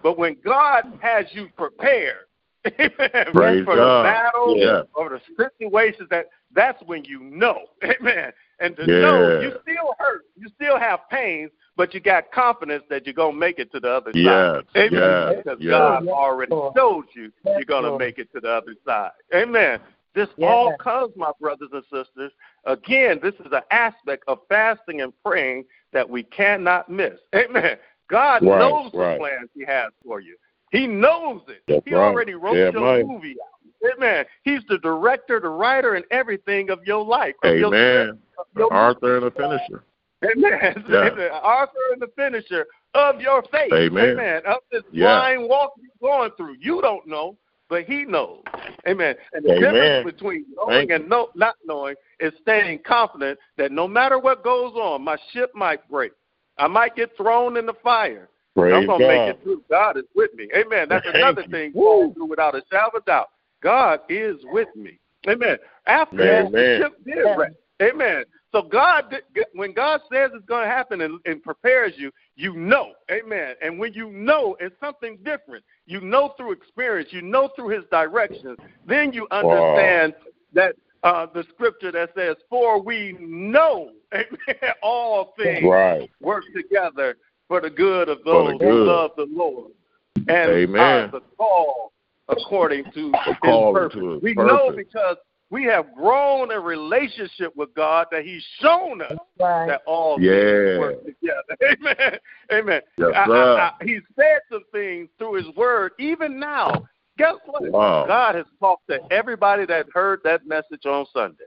But when God has you prepared, amen, Praise for God. the battle Yeah. or the situations that that's when you know. Amen. And to Yeah. know you still hurt, you still have pains, but you got confidence that you're gonna make it to the other Yes, side. Amen. yes, because yes. God already Lord. showed you you're gonna make it to the other side. Amen. This Yes. all comes, my brothers and sisters. Again, this is an aspect of fasting and praying that we cannot miss. Amen. God Right, knows right. the plans He has for you. He knows it. That's he right. already wrote Yeah, your right. movie out. Amen. He's the director, the writer, and everything of your life. Of your Amen. script, of The your author and the finisher. Amen. Yeah. The author and the finisher of your faith. Amen. Of this Yeah. blind walk you're going through. You don't know, but he knows. Amen. And the Amen. difference between knowing Thank and no, not knowing is staying confident that no matter what goes on, my ship might break. I might get thrown in the fire. Praise I'm gonna God. make it through. God is with me. Amen. That's Thank another you. thing Woo. to do without a shadow of a doubt. God is with me. Amen. After this, the Amen. ship did wreck. Amen. So God, when God says it's going to happen and, and prepares you, you know. Amen. And when you know, it's something different. You know through experience. You know through His directions. Then you understand that uh, the scripture that says, "For we know, amen, all things Right. work together for the good of those good. who love the Lord and Amen. are the call according to His purpose. to we know because we have grown a relationship with God that He's shown us Right. that all Yeah. things work together. Amen. Amen. Yes, I- I- I- he said some things through His Word. Even now, guess what? Wow. God has talked to everybody that heard that message on Sunday.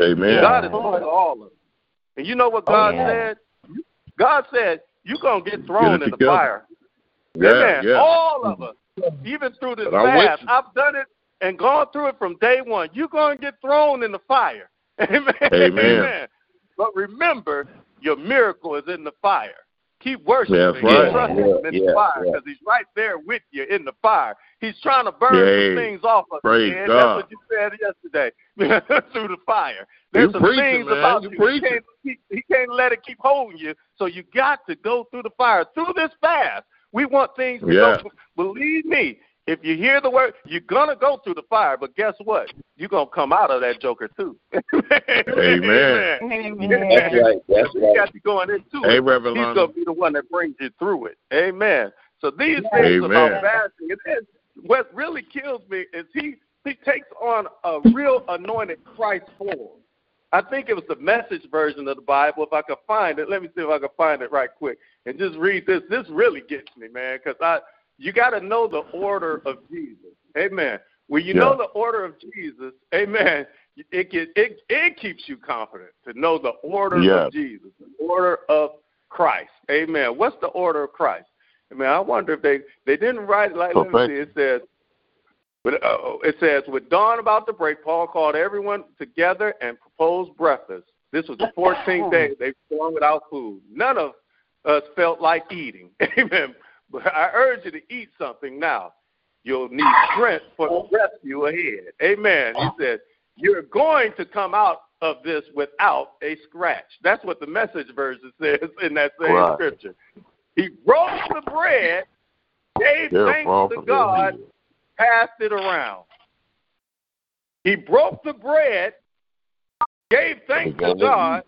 Amen. God has talked to all of them. And you know what oh, God yeah. said? God said, You're going to get thrown Get it in the together. fire. Yeah, Amen. yeah. All of us, even through this But fast. I've done it and gone through it from day one. You're going to get thrown in the fire. Amen. Amen. But remember, your miracle is in the fire. Keep worshiping. That's Keep right. trusting Yeah, him in yeah, the fire yeah. because he's right there with you in the fire. He's trying to burn Yay. some things off of Praise man. God. That's what you said yesterday through the fire. There's You some things man. about You you. He can't, keep, he can't let it keep holding you. So you got to go through the fire. Through this fast, we want things to Yeah. go. Believe me, if you hear the word, you're gonna go through the fire. But guess what? You're gonna come out of that joker too. Amen. That's right. That's You got to go in into Hey, it. Reverend He's going to be the one that brings you through it. Amen. So these things Amen. about fasting, and then what really kills me is he he takes on a real anointed Christ form. I think it was the message version of the Bible. If I could find it, let me see if I can find it right quick and just read this. This really gets me, man, because I you got to know the order of Jesus. Amen. When you know the order of Jesus, Amen. It get, it it keeps you confident to know the order Yes. of Jesus, the order of Christ. Amen. What's the order of Christ? I mean, I wonder if they they didn't write it like let me see. It says, but uh, it says, with dawn about to break, Paul called everyone together and proposed breakfast. This was the 14th day they were gone without food. None of us felt like eating. Amen. But I urge you to eat something now. You'll need strength for the rescue ahead. Amen. He said, you're going to come out of this without a scratch. That's what the message version says in that same Right. scripture. He broke the bread, gave They're thanks to God, passed it around. He broke the bread, gave thanks to God,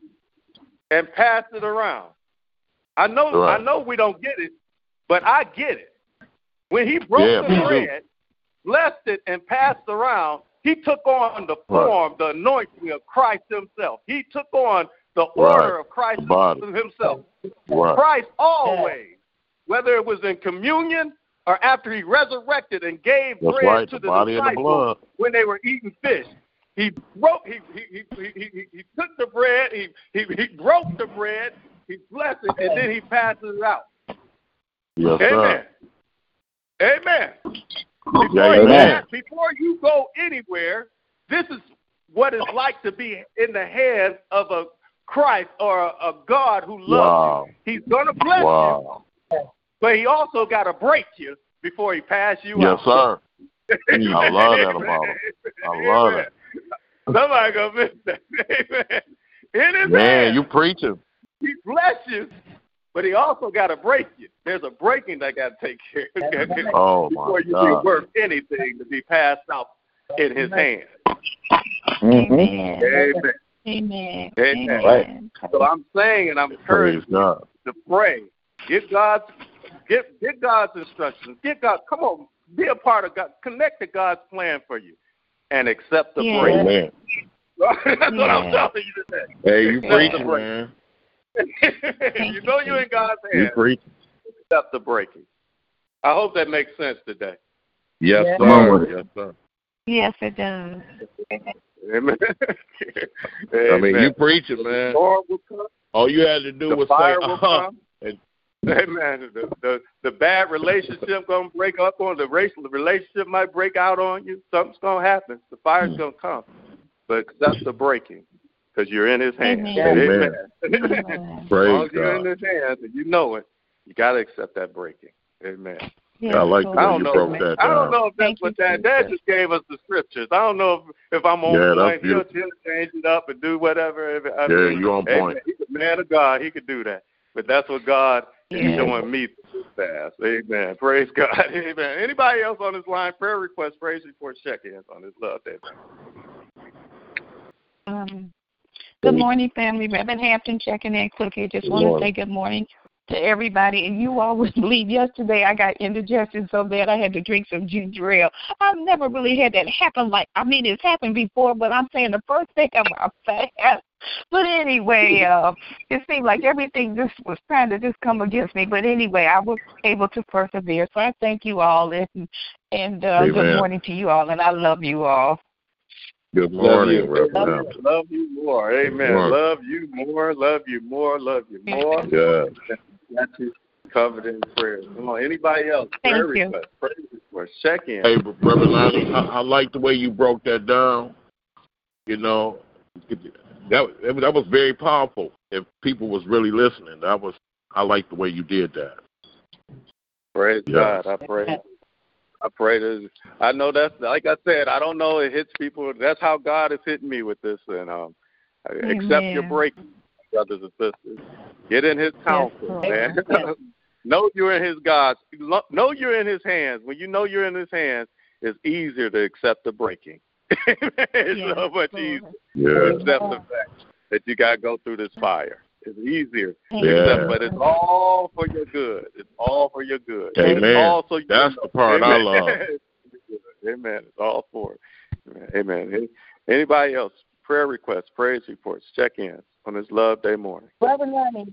and passed it around. I know Right. I know we don't get it, but I get it. When he broke Yeah, the too. bread, blessed it, and passed around, he took on the Right. form, the anointing of Christ himself. He took on the Right. order of Christ himself. Right. Christ always, whether it was in communion or after he resurrected and gave That's bread right, to the the, the disciples blood. when they were eating fish. He broke. He he, he, he, he, took the bread. He, he he broke the bread. He blessed it, and then he passed it out. Yes, Amen. sir. Amen. Before, Yeah, you, amen. before you go anywhere, this is what it's like to be in the hands of a Christ or a, a God who loves Wow. you. He's going to bless you, but he also got to break you before he pass you Yes, out. sir. I love that about him. I love it. Somebody gonna miss that. Amen. In his Man, hand, you preaching. he bless you, but he also got to break you. There's a breaking that got to take care of Oh before my you God. be worth anything to be passed out in his hand. Mm-hmm. Amen. Amen. Amen. Amen. Amen. So I'm saying, and I'm Praise encouraging you God. to pray. Get God's get get God's instructions. Get God. Come on, be a part of God. Connect to God's plan for you, and accept the Yeah. break. Amen. That's what I'm Yeah. telling you today. Hey, you Accept preaching, man. you know you're in God's hands. You hands. preaching. Accept the breaking. I hope that makes sense today. Yes, Yeah. Come sir. Yes, sir. Yes, it does. Amen. I mean, Amen. you preaching, man. Lord. All you had to do The was say, fire will uh-huh. come. Amen. The, the the bad relationship gonna break up on the racial the relationship might break out on you. Something's gonna happen. The fire's Hmm. gonna come, but accept the breaking because you're in His hands. Amen. Amen. Amen. as Praise long as you're in His hands and you know it, you gotta accept that breaking. Amen. Yes, I like the Lord. I way don't you know. broke that down. I don't know if that's Thank what you, that just gave us the scriptures. I don't know if, if I'm on Yeah, that's point. He'll, beautiful. he'll change it up and do whatever. If- I Yeah, mean, you on amen. point. He's a man of God. He could do that. But that's what God is Yeah. showing me this fast. Amen. Praise God. Amen. Anybody else on this line? Prayer request, praise report, check-ins on this love day. Um, good morning, family. Reverend Hampton checking in quickly. Just Good want to say good morning to everybody. And you all would believe yesterday I got indigestion so bad I had to drink some ginger ale. I've never really had that happen. Like I mean, it's happened before, but I'm saying the first thing of my fast. But anyway, uh, it seemed like everything just was trying to just come against me. But anyway, I was able to persevere. So I thank you all and and uh, good morning to you all. And I love you all. Good morning, Love morning, you. Reverend Love, Hampton. love you more. Amen. Love you more. Love you more. Love you more. Yeah. Got you covered in prayer. Come on. Anybody else? Thank prayer you. request, praise request, check in. Hey, Reverend Lonnie, I, I like the way you broke that down. You know, that that was very powerful. If people was really listening, that was I like the way you did that. Praise Yeah. God. I pray. I pray that I know that's like I said. I don't know. It hits people. That's how God is hitting me with this. And um, accept your Amen. break, brothers and sisters. Get in His counsel, Lord. man. Yes. know you're in His God's. Know you're in His hands. When you know you're in His hands, it's easier to accept the breaking. it's Yes, so much Lord. easier to Yeah. accept the fact that you got to go through this fire. It's easier to Yeah. accept, but it's all for your good. It's all for your good. Amen. It's all so you That's know. the part I love. Amen. It's all for it. Amen. Amen. Anybody else? Prayer requests, praise reports, check-ins on this Love Day morning. Reverend Lenny,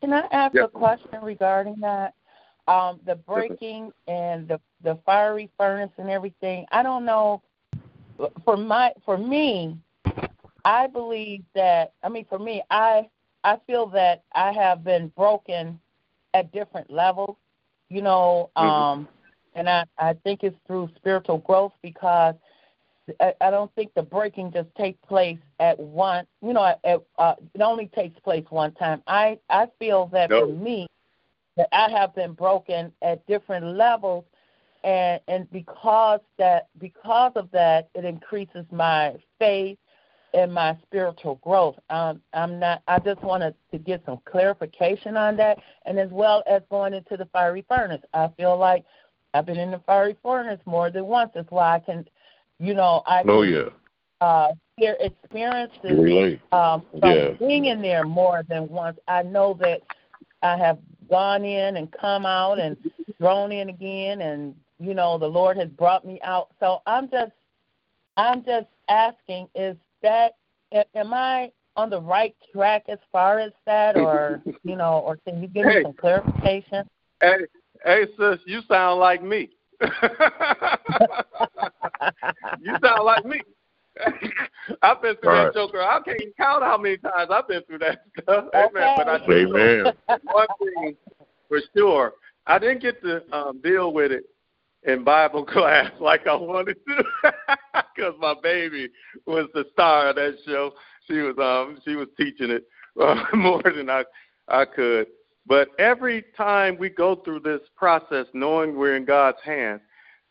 can I ask Yes. a question regarding that? Um, the breaking and the the fiery furnace and everything. I don't know. For my for me, I believe that. I mean, for me, I I feel that I have been broken at different levels. You know, Mhm. um, and I I think it's through spiritual growth because I, I don't think the breaking just takes place at once. You know, at, uh, it only takes place one time. I I feel that No. for me, that I have been broken at different levels, and and because that because of that, it increases my faith and my spiritual growth. Um, I'm not. I just wanted to get some clarification on that, and as well as going into the fiery furnace. I feel like I've been in the fiery furnace more than once. That's why I can, you know, I Oh can yeah. uh, hear experiences You relate. um, from Yeah. being in there more than once. I know that I have gone in and come out and thrown in again, and you know the Lord has brought me out. So I'm just, I'm just asking: Is that am I on the right track as far as that, or you know, or can you give me some clarification? Hey, hey, sis, you sound like me. you sound like me. I've been through Right. that joker. I can't count how many times I've been through that stuff. Amen. But I Amen. one thing for sure. I didn't get to um, deal with it in Bible class like I wanted to because my baby was the star of that show. She was um she was teaching it uh, more than I I could. But every time we go through this process, knowing we're in God's hands,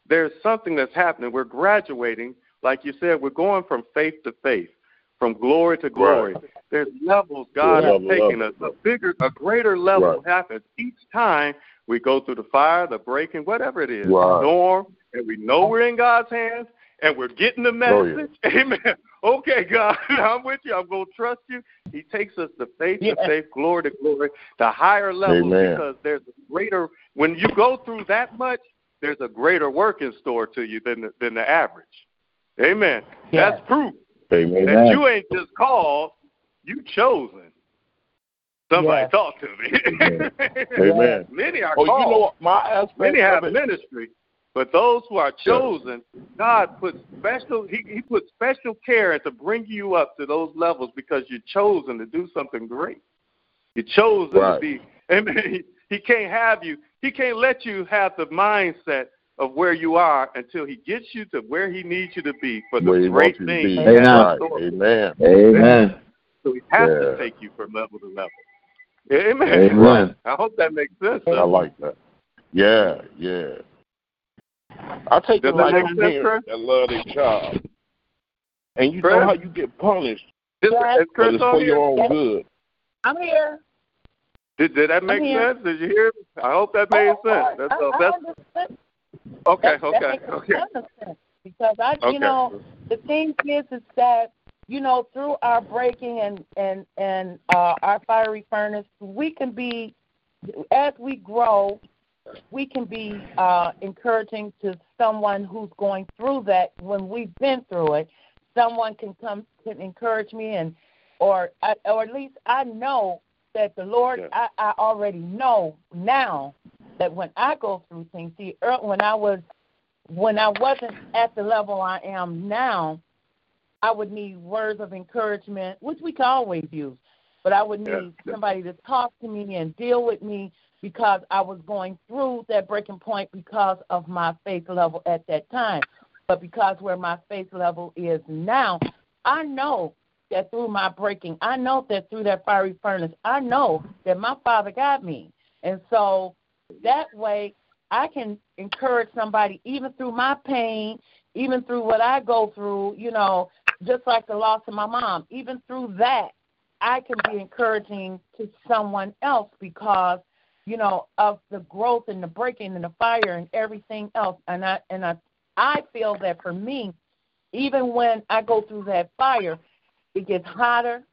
there's something that's happening. We're graduating like you said, we're going from faith to faith, from glory to glory. Right. There's levels God Yeah, is level, taking level. us. A bigger, a greater level Right. happens each time we go through the fire, the breaking, whatever it is, Right. storm, and we know we're in God's hands and we're getting the Oh, yeah. message. Amen. Okay, God, I'm with you. I'm going to trust you. He takes us to faith Yeah. to faith, glory to glory, to higher levels Amen. because there's a greater, when you go through that much, there's a greater work in store to you than the, than the average. Amen. Yes. That's proof Amen. that you ain't just called, you chosen. Somebody Yes. talk to me. Amen. Many are Oh, called. you know what? My aspect Many have of ministry, but those who are chosen, God puts special. He He puts special care to bring you up to those levels because you're chosen to do something great. You're chosen Right. to be. Amen. He, he can't have you. He can't let you have the mindset of where you are until He gets you to where He needs you to be for the where great wants you things. be. He Amen. Right. Amen. Amen. So He has Yeah. to take you from level to level. Amen. Amen. I hope that makes sense. I like that. Yeah, yeah. I take Does it that like a parent that love their child. And you Chris? know how you get punished, Is, Yes. is Chris it's for here? your own good. I'm here. Did, did that make sense? Did you hear? me? I hope that made Oh, sense. I- That's, I, I that's understand. okay. That, that Okay. makes Okay. sense because I, Okay. you know, the thing is, is that you know, through our breaking and and and uh, our fiery furnace, we can be, as we grow, we can be uh, encouraging to someone who's going through that when we've been through it. Someone can come can encourage me and, or or at least I know that the Lord. I, I already know now that when I go through things, see, when I was when I wasn't at the level I am now, I would need words of encouragement, which we can always use. But I would need somebody to talk to me and deal with me because I was going through that breaking point because of my faith level at that time. But because where my faith level is now, I know that through my breaking, I know that through that fiery furnace, I know that my Father got me. And so that way I can encourage somebody even through my pain, even through what I go through, you know, just like the loss of my mom, even through that, I can be encouraging to someone else because, you know, of the growth and the breaking and the fire and everything else. And I and I I feel that for me, even when I go through that fire, it gets hotter,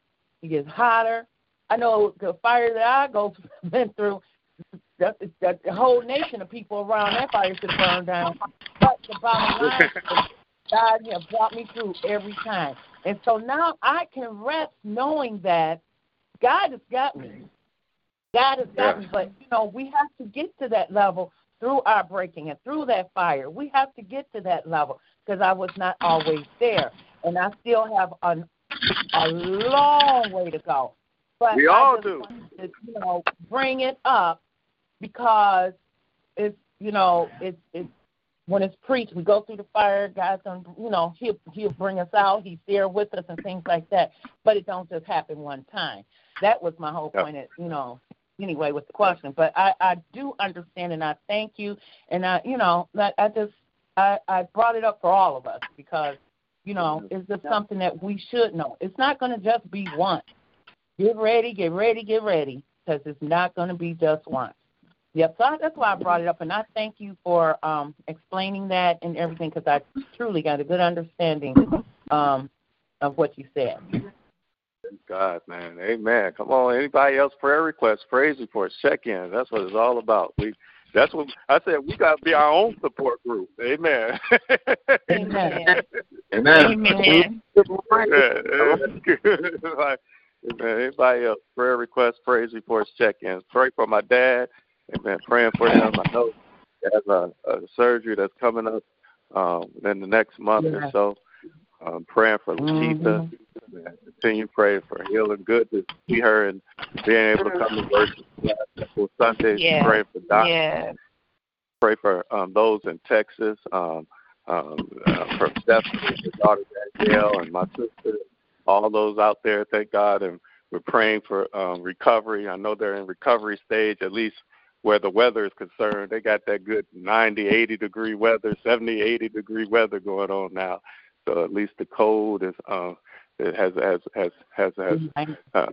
it gets hotter. I know the fire that I go been through, that, that the whole nation of people around that fire should burn down. But the bottom line is God has brought me through every time. And so now I can rest knowing that God has got me. God has got Yeah. me. But, you know, we have to get to that level through our breaking and through that fire. We have to get to that level because I was not always there. And I still have a, a long way to go. But We all do. to, you know, bring it up because it's, you know, it's, it's, when it's preached, we go through the fire. God's gonna, you know, he'll he'll bring us out. He's there with us and things like that. But it don't just happen one time. That was my whole point. At, you know, anyway, with the question. But I I do understand and I thank you. And I, you know, that I just I I brought it up for all of us because you know it's just something that we should know. It's not going to just be once. Get ready, get ready, get ready, because it's not going to be just once. Yep, so I, that's why I brought it up, and I thank you for um, explaining that and everything, because I truly got a good understanding um, of what you said. God, man. Amen. Come on. Anybody else prayer requests, praise reports, check in. That's what it's all about. We that's what I said we gotta be our own support group. Amen. Amen. Amen. Amen. Yeah, amen. Anybody else? Prayer requests, praise reports, check ins. Pray for my dad. Amen. Praying for him. I know he has a, a surgery that's coming up um, in the next month or so. Um, praying for Lakeitha. Amen. Continue praying for healing. Good to see her and being able to come to worship for Sunday. Yeah. Praying for Doc Yeah. pray for um, those in Texas, um, um, uh, for Stephanie, your daughter Danielle, and my sister, all those out there. Thank God, and we're praying for um, recovery. I know they're in recovery stage, at least where the weather is concerned. They got that good 90, 80 degree weather, 70, 80 degree weather going on now. So at least the code is uh, it has has has has has uh,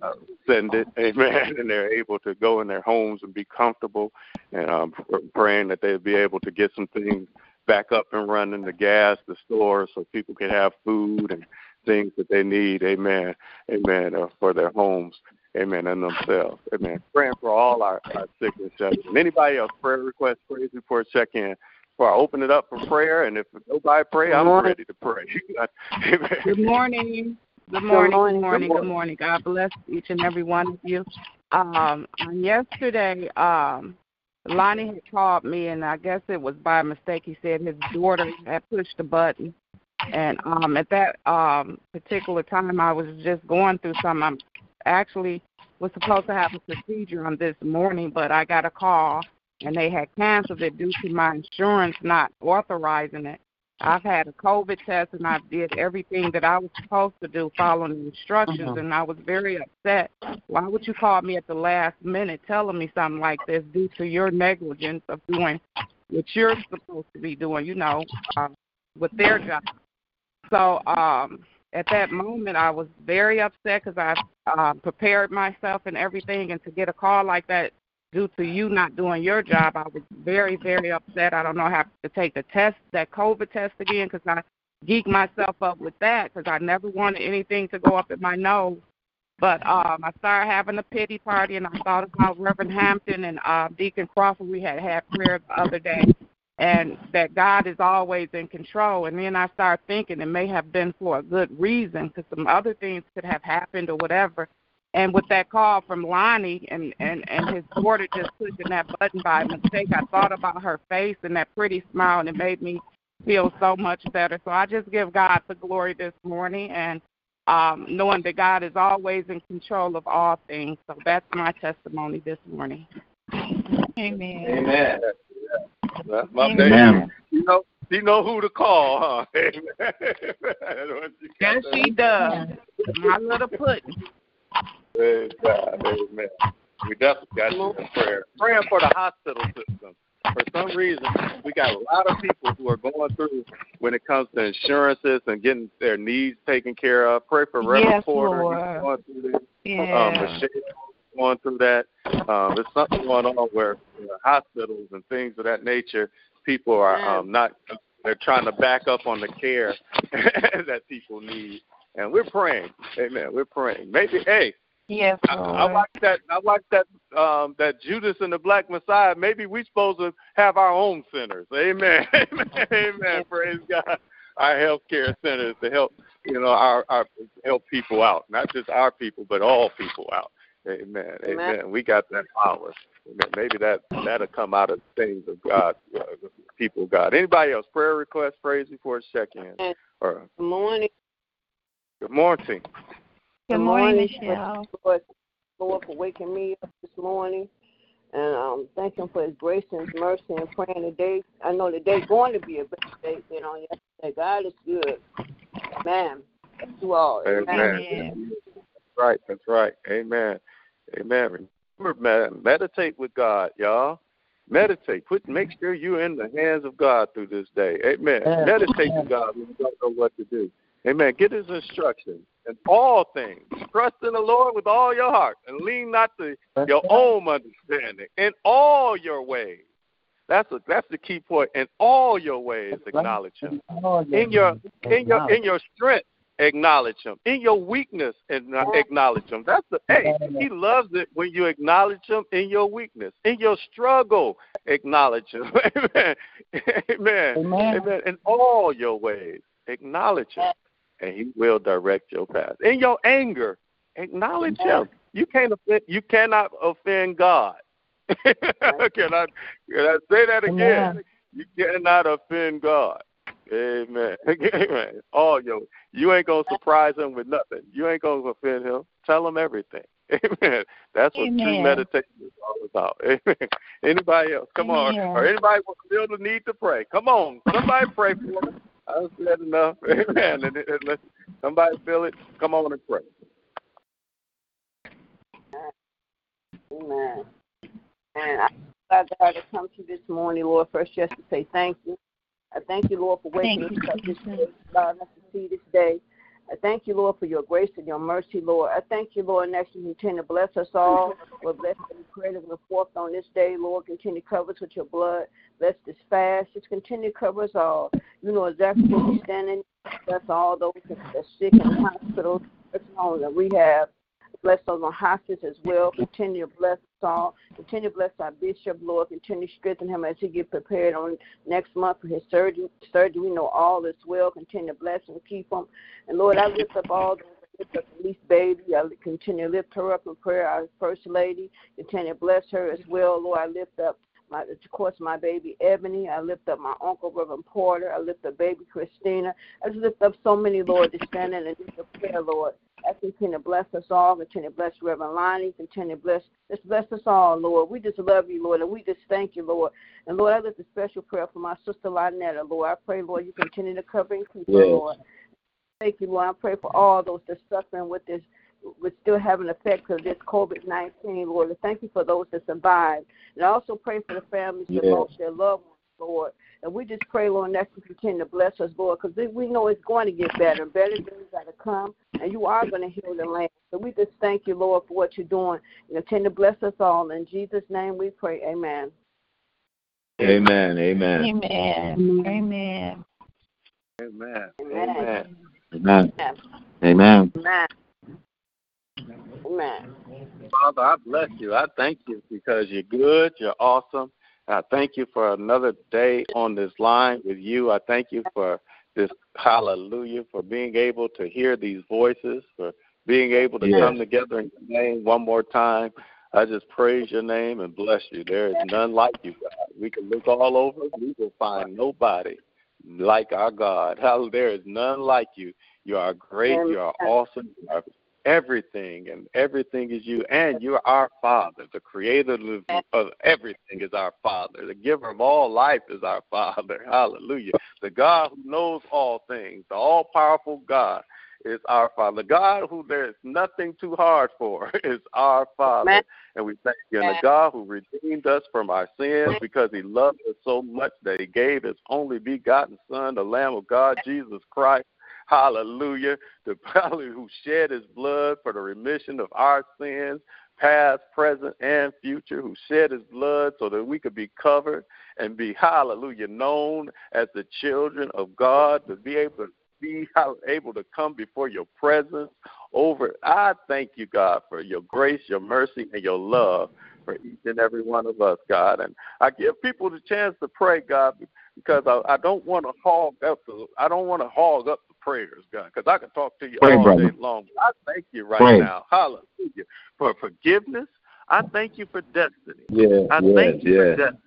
ascended, amen, and they're able to go in their homes and be comfortable, and um, praying that they'll be able to get some things back up and running, the gas, the stores, so people can have food and things that they need, amen, amen, uh, for their homes, amen, and themselves, amen. Praying for all our, our sick and shut Anybody else prayer requests, praise report, check in before I open it up for prayer. And if nobody pray, I'm ready to pray. Good morning. Good morning, good morning, good morning. God bless each and every one of you. Um, yesterday, um, Lonnie had called me, and I guess it was by mistake. He said his daughter had pushed the button, and um, at that um, particular time, I was just going through some. I'm actually was supposed to have a procedure on this morning, but I got a call, and they had canceled it due to my insurance not authorizing it. I've had a COVID test and I did everything that I was supposed to do following the instructions uh-huh. and I was very upset. Why would you call me at the last minute telling me something like this due to your negligence of doing what you're supposed to be doing, you know, uh, with their job. So um at that moment I was very upset because I uh, prepared myself and everything and to get a call like that due to you not doing your job, I was very, very upset. I don't know how to take the test, that COVID test again, because I geeked myself up with that because I never wanted anything to go up in my nose. But um, I started having a pity party, and I thought about Reverend Hampton and uh, Deacon Crawford. We had had prayer the other day, and that God is always in control. And then I started thinking it may have been for a good reason because some other things could have happened or whatever. And with that call from Lonnie and, and, and his daughter just pushing that button by mistake, I thought about her face and that pretty smile, and it made me feel so much better. So I just give God the glory this morning and um, knowing that God is always in control of all things. So that's my testimony this morning. Amen. Amen. That's my Amen. You know, you know who to call, huh? yes, she does. My little pudding. Praise God. Amen. We definitely got you in prayer. Praying for the hospital system. For some reason, we got a lot of people who are going through when it comes to insurances and getting their needs taken care of. Pray for Reverend yes, Porter. Lord. going through this. Yeah. Um, Michelle going through that. Um, there's something going on where you know, hospitals and things of that nature, people are um, not. They're trying to back up on the care that people need, and we're praying. Amen. We're praying. Maybe, hey, Yes, I, I like that. I like that. Um, that Judas and the Black Messiah. Maybe we supposed to have our own centers. Amen. Amen. Amen. Praise God. Our healthcare centers to help you know our, our help people out, not just our people, but all people out. Amen. Amen. Amen. We got that power. Amen. Maybe that that'll come out of things of God, uh, people of God. Anybody else? Prayer request, praise before a check in. Or good morning. Good morning. Good morning, Michelle. Lord, Lord, for waking me up this morning. And um, thank Him for His grace and His mercy and praying today. I know the day's going to be a better day than on yesterday. God is good. Amen. Thank you all. Amen. Amen. That's right. That's right. Amen. Amen. Remember, meditate with God, y'all. Meditate. Put make sure you're in the hands of God through this day. Amen. Meditate with God when you don't know what to do. Amen. Get his instructions in all things. Trust in the Lord with all your heart and lean not to your own understanding. In all your ways. That's a, that's the key point. In all your ways, acknowledge him. In your in your in your strength, acknowledge him. In your weakness, and acknowledge him. That's the hey, he loves it when you acknowledge him in your weakness. In your struggle, acknowledge him. Amen. Amen. Amen. Amen. In all your ways, acknowledge him and He will direct your path. In your anger, acknowledge Him. You can't offend, you cannot offend God. can I can I say that again? You cannot offend God. Amen. Amen. All your you ain't gonna surprise him with nothing. You ain't gonna offend him. Tell him everything. Amen. That's what Amen. true meditation is all about. Amen. Anybody else? Come Amen. on. Or anybody will feel the need to pray. Come on. Somebody pray for me. I said enough. Amen. And, and let somebody feel it. Come on and pray. Amen. And I'm glad God to come to you this morning, Lord, first just to say thank you. I thank you, Lord, for waking us up this day, allowing us to see this day. I thank you, Lord, for your grace and your mercy, Lord. I thank you, Lord, and actually continue to bless us all. Lord, bless every prayer that went forth on this day, Lord. Continue to cover us with your blood. Bless this fast. Just continue to cover us all. You know exactly where we're standing. Bless all those that are sick in the hospital, homes that we have. Bless those on hospice as well. Continue to bless us all. Continue to bless our bishop, Lord. Continue to strengthen him as he get prepared on next month for his surgery. Surgery, we know all is well. Continue to bless and keep him. And Lord, I lift up all those lift up baby. I continue to lift her up in prayer. Our first lady, continue to bless her as well. Lord, I lift up my, of course, my baby Ebony. I lift up my uncle Reverend Porter. I lift up baby Christina. I just lift up so many, Lord, to stand in up prayer, Lord. I continue to bless us all. Continue to bless Reverend Lonnie. Continue to bless, just bless us all, Lord. We just love you, Lord, and we just thank you, Lord. And Lord, I lift a special prayer for my sister Lynetta, Lord. I pray, Lord, you continue to cover and keep her, Yes. Lord. Thank you, Lord. I pray for all those that are suffering with this, with still have having effects of this COVID 19, Lord. And thank you for those that survived. And I also pray for the families that Yes. lost their loved ones, Lord. And we just pray, Lord, that you continue to bless us, Lord, because we know it's going to get better. Better days are to come, and you are going to heal the land. So we just thank you, Lord, for what you're doing. And continue to bless us all. In Jesus' name we pray. Amen. Amen. Amen. Amen. Amen. Amen. Amen. Amen. Amen. Amen. Amen. Father, I bless you. I thank you because you're good, you're awesome. I thank you for another day on this line with you. I thank you for this hallelujah, for being able to hear these voices, for being able to Yes. come together in your name one more time. I just praise your name and bless you. There is none like you, God. We can look all over, we will find nobody like our God. Hallelujah. There is none like you. You are great, you are awesome, you are everything, and everything is you. And you are our Father. The creator of, everything is our Father. The giver of all life is our Father. Hallelujah. The God who knows all things, the all powerful God is our Father. The God who there is nothing too hard for is our Father. Amen. And we thank you. And the God who redeemed us from our sins because he loved us so much that he gave his only begotten Son, the Lamb of God, Jesus Christ. Hallelujah. The hallelujah who shed his blood for the remission of our sins, past, present, and future, who shed his blood so that we could be covered and be, hallelujah, known as the children of God, to be able to be able to come before your presence over. I thank you, God, for your grace, your mercy, and your love for each and every one of us, God. And I give people the chance to pray, God, because I, I don't want to hog up the I don't want to hog up the prayers, God, because I can talk to you Pray, all brother. day long. I thank you right Pray. now, Hallelujah, for forgiveness. I thank you for destiny. Yeah, I Yes. thank you for destiny.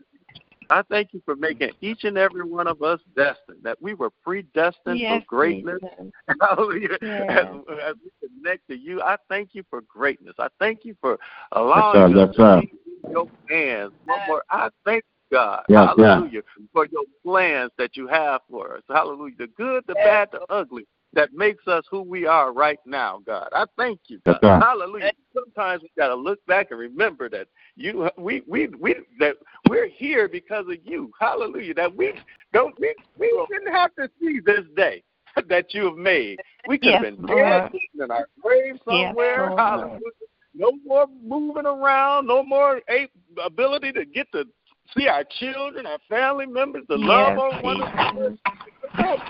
I thank you for making each and every one of us destined, that we were predestined Yes, for greatness. Hallelujah. Yes. As, as we connect to you, I thank you for greatness. I thank you for sir, allowing yes, us sir. to be in your hands. One more, I thank you, God. Yes, yeah. Hallelujah. For your plans that you have for us. Hallelujah. The good, the bad, the ugly. That makes us who we are right now, God. I thank you, God. Yes, sir. Hallelujah. Sometimes we got to look back and remember that you, we, we, we, that we're here because of you. Hallelujah. That we don't, we, we didn't have to see this day that you have made. We could have Yes, been dead Lord. sitting in our grave somewhere. Lord. Hallelujah. No more moving around. No more ability to get to see our children, our family members, love Yes, on one another.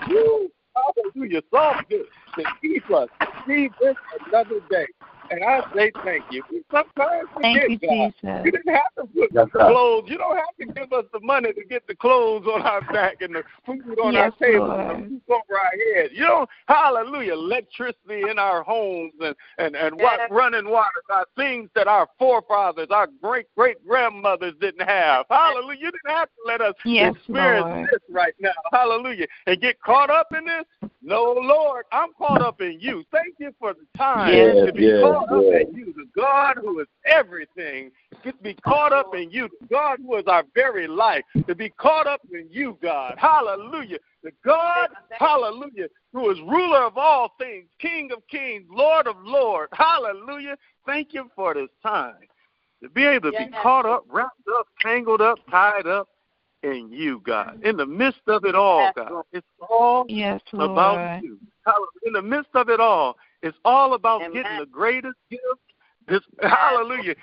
You, hallelujah, saw fit to keep us, to see this another day. And I say thank you. We sometimes Thank forget, you, God. Jesus. You didn't have to put Yes, the sir. clothes. You don't have to give us the money to get the clothes on our back and the food on Yes, our table Lord. and the roof over our head. You don't, hallelujah, electricity in our homes and and and what running water, God, things that our forefathers, our great great grandmothers didn't have. Hallelujah. You didn't have to let us Yes, experience Lord. this right now. Hallelujah. And get caught up in this. No, Lord, I'm caught up in you. Thank you for the time Yes, to be yes, caught up in you, the God who is everything, to be caught up in you, the God who is our very life, to be caught up in you, God. Hallelujah. The God, hallelujah, who is ruler of all things, King of kings, Lord of lords. Hallelujah. Thank you for this time to be able to be caught up, wrapped up, tangled up, tied up in you, God. In the midst of it all, God, it's all Yes, about you. In the midst of it all, it's all about Amen. getting the greatest gift. This hallelujah.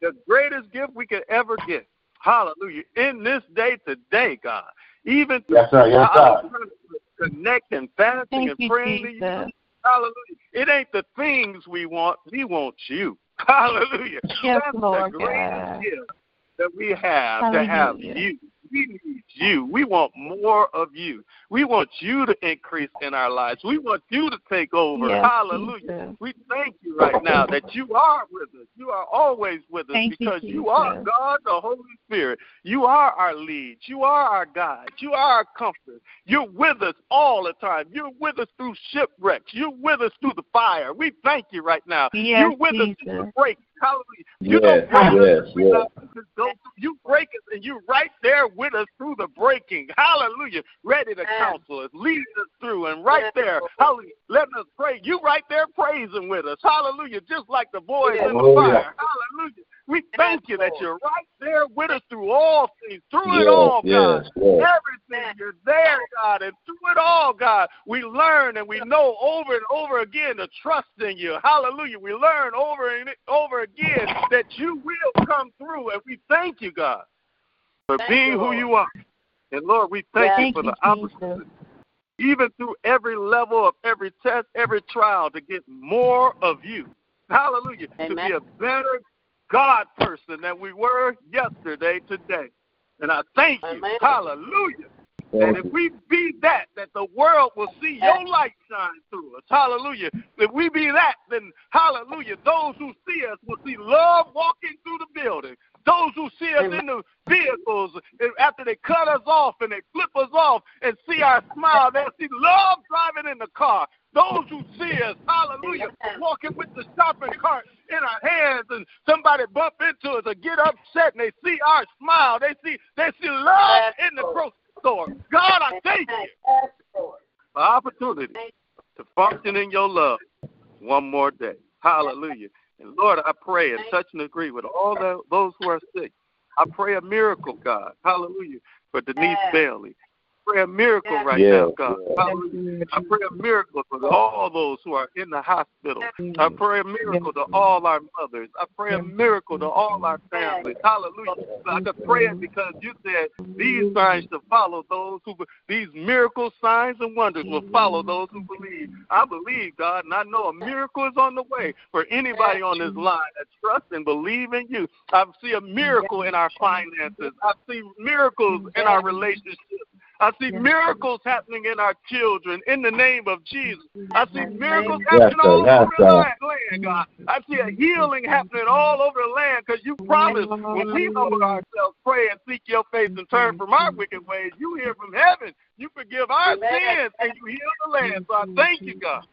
The greatest gift we could ever get. Hallelujah. In this day today, God. Even through Yes, sir. Yes, sir. hallelujah, connecting, fasting, Thank and you, praying to you. Hallelujah. It ain't the things we want, we want you. Hallelujah. Yes, That's Lord the greatest God. gift that we have to have you. We need you. We want more of you. We want you to increase in our lives. We want you to take over. Yes, Hallelujah. Jesus. We thank you right now that you are with us. You are always with us Thank because you are God, the Holy Spirit. You are our lead. You are our guide. You are our comfort. You're with us all the time. You're with us through shipwrecks. You're with us through the fire. We thank you right now. Yes, You're with us through the break. Hallelujah. You Yes, don't break yes, us. Yes. Not go through. You break us, and you're right there with us through the breaking. Hallelujah. Ready to counsel us, lead us through, and right there, hallelujah, letting us pray. You right there praising with us. Hallelujah. Just like the boys in the fire. Hallelujah. We thank you that you're right there with us through all things, through it all, God. yes, yes. Everything, you're there, God, and through it all, God, we learn and we know over and over again to trust in you. Hallelujah. We learn over and over again that you will come through, and we thank you, God, for Thank being you, who you are. And Lord, we thank you Thank for you, the opportunity, even through every level of every test, every trial, to get more of you. Hallelujah. To be a better God person that we were yesterday, today. And I thank you. Amen. Hallelujah. Thank And if we be that, that the world will see your light shine through us. Hallelujah. If we be that, then hallelujah. Those who see us will see love walking through the building. Those who see us in the vehicles, after they cut us off and they flip us off and see our smile, they'll see love driving in the car. Those who see us, hallelujah, walking with the shopping cart in our hands and somebody bump into us or get upset and they see our smile. They see they see love in the grocery store. God, I thank you for opportunity to function in your love one more day. Hallelujah. And Lord, I pray and touch and agree with all the, those who are sick. I pray a miracle, God. Hallelujah. For Denise. Bailey. Pray a miracle Yes. right Yes, now, God. yes. I pray a miracle for all those who are in the hospital. I pray a miracle to all our mothers. I pray a miracle to all our families. Hallelujah. I could pray it because you said these signs to follow those who these miracles, signs, and wonders will follow those who believe. I believe, God, and I know a miracle is on the way for anybody on this line that trust and believe in you. I see a miracle in our finances. I see miracles in our relationships. I see miracles happening in our children in the name of Jesus. I see miracles Yes, happening sir. all Yes, over the land, land, God. I see a healing happening all over the land because you promised when we humble ourselves, pray, and seek your face and turn from our wicked ways, you hear from heaven. You forgive our sins and you heal the land. So I thank you, God.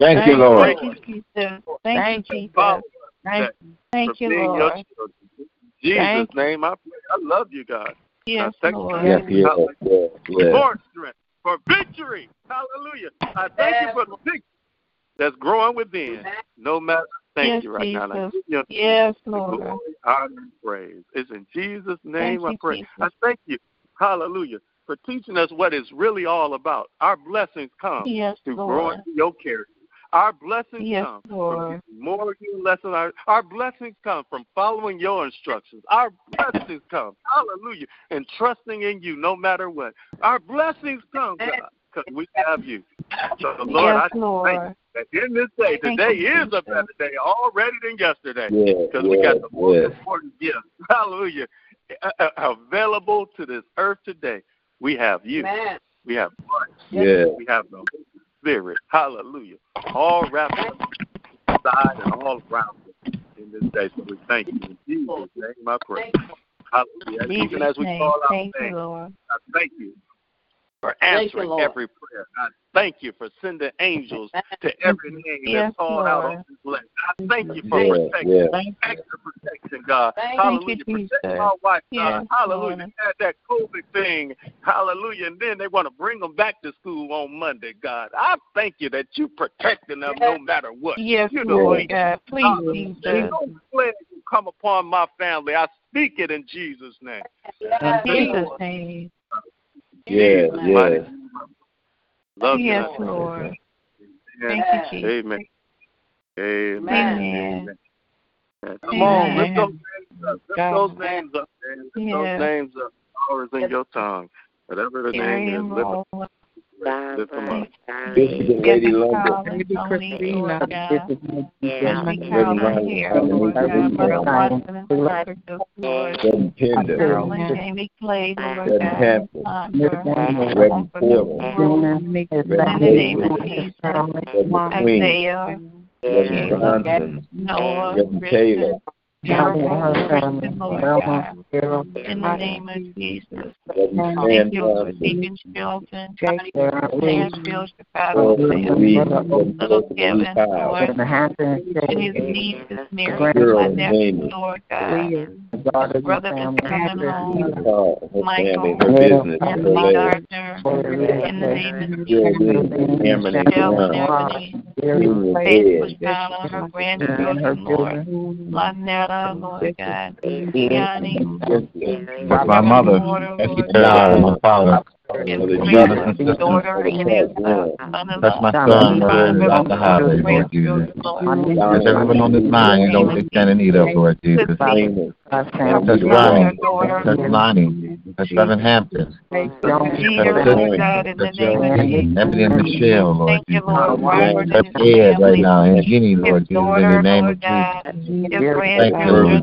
Thank you, Lord. Thank you, Jesus. Thank you, Jesus. Father, Thank, for thank you, Lord. Jesus' name, I pray. I love you, God. Yes, Lord. Yes, yes, yes, yes. for strength, for victory. Hallelujah. I thank you for the victory that's growing within. No matter, thank Yes, you right now. And I Jesus. give you Yes, Lord. glory, honor, praise. It's in Jesus' name Thank I you, pray. Jesus. I thank you. Hallelujah. For teaching us what it's really all about. Our blessings come Yes, through Lord. growing your character. Our blessings Yes, come Lord. from more of you, less of our. Our blessings come from following your instructions. Our blessings come, hallelujah, and trusting in you no matter what. Our blessings come, God, because we have you. So, Lord, Yes, I Lord. thank you that in this day, today you, is a better day already than yesterday Yes, because we got the most yes. important gift, hallelujah, available to this earth today. We have you. Amen. We have Christ. Yes. We have the Holy Spirit. Hallelujah. All wrapped up inside and all around us in this day. So we thank you. In Jesus' name I pray. Hallelujah. Even as we call out Thank names, I thank you for Thank you, answering every prayer. I thank you for sending angels to every name Yes, that's called out Lord. on this list. I thank you for Yes, protection. yes. Thank you. Extra protection, God. Thank you, Hallelujah. Jesus. Protect my wife, God. Yes, Hallelujah. Lord. Had that COVID thing. Hallelujah. And then they want to bring them back to school on Monday, God. I thank you that you protecting them no matter what. Yes, You know Lord me. God. Please, Hallelujah. Jesus. Ain't no plague will come upon my family. I speak it in Jesus' name. In Jesus' name. Yes, yes. Love Yes, you. Lord. Thank you, Jesus. Amen. Amen. Amen. Come on, lift Amen. those names up. Lift God. those names up, man. Lift those names up. Power is in your tongue. Whatever the name is, lift Lord. them, lift them up. This is the Lady Linda. Baby Christina, Lord God. This is As we my count Lady on here, Lord God, Brother Watson and Cypress, Lord. Brother Pender. Carol and Jamie Clay, Lord Brother God. Hampton. Honor, Reverend Porter. in the name of Jesus. Brother Queen. Isaiah, Reverend Bronson. Noah, Reverend Christian, Taylor. Jeremiah, Christian, Lord God. In the name of Jesus. Thank you, Lord. Johnson. Deacon Shelton, Reverend Nashville, Chicago, Louise. Little Reverend Kevin, Lee Powell. Lord. And his niece is Mary, Girl my nephew, Lord God. Brother is coming home. Carl, her family, Michael, her business, her Anthony legs. Gardner, in the name of Geraldine, Cameron, and Sheldon, John. Ebony, Junior Faith, Ed. Lashana, her grandchildren, Lord. Lonetta, Lord God. My mother, my father, His Mother brothers and Judy. sisters. daughter and his son-in-law. That's my son, the highway, Lord Jesus. That's everyone on this line, you know they stand in need of, Lord Jesus. Raymond. Touch Ronnie, touch Lonnie, touch Reverend Hampton, Jeter, Lord God, in the touch name. Ebony and Michelle, Lord Thank Jesus. Lord. Touch Ed right now, and Jeannie, Lord Jesus, in the name of Jesus. Thank you, grandchildren.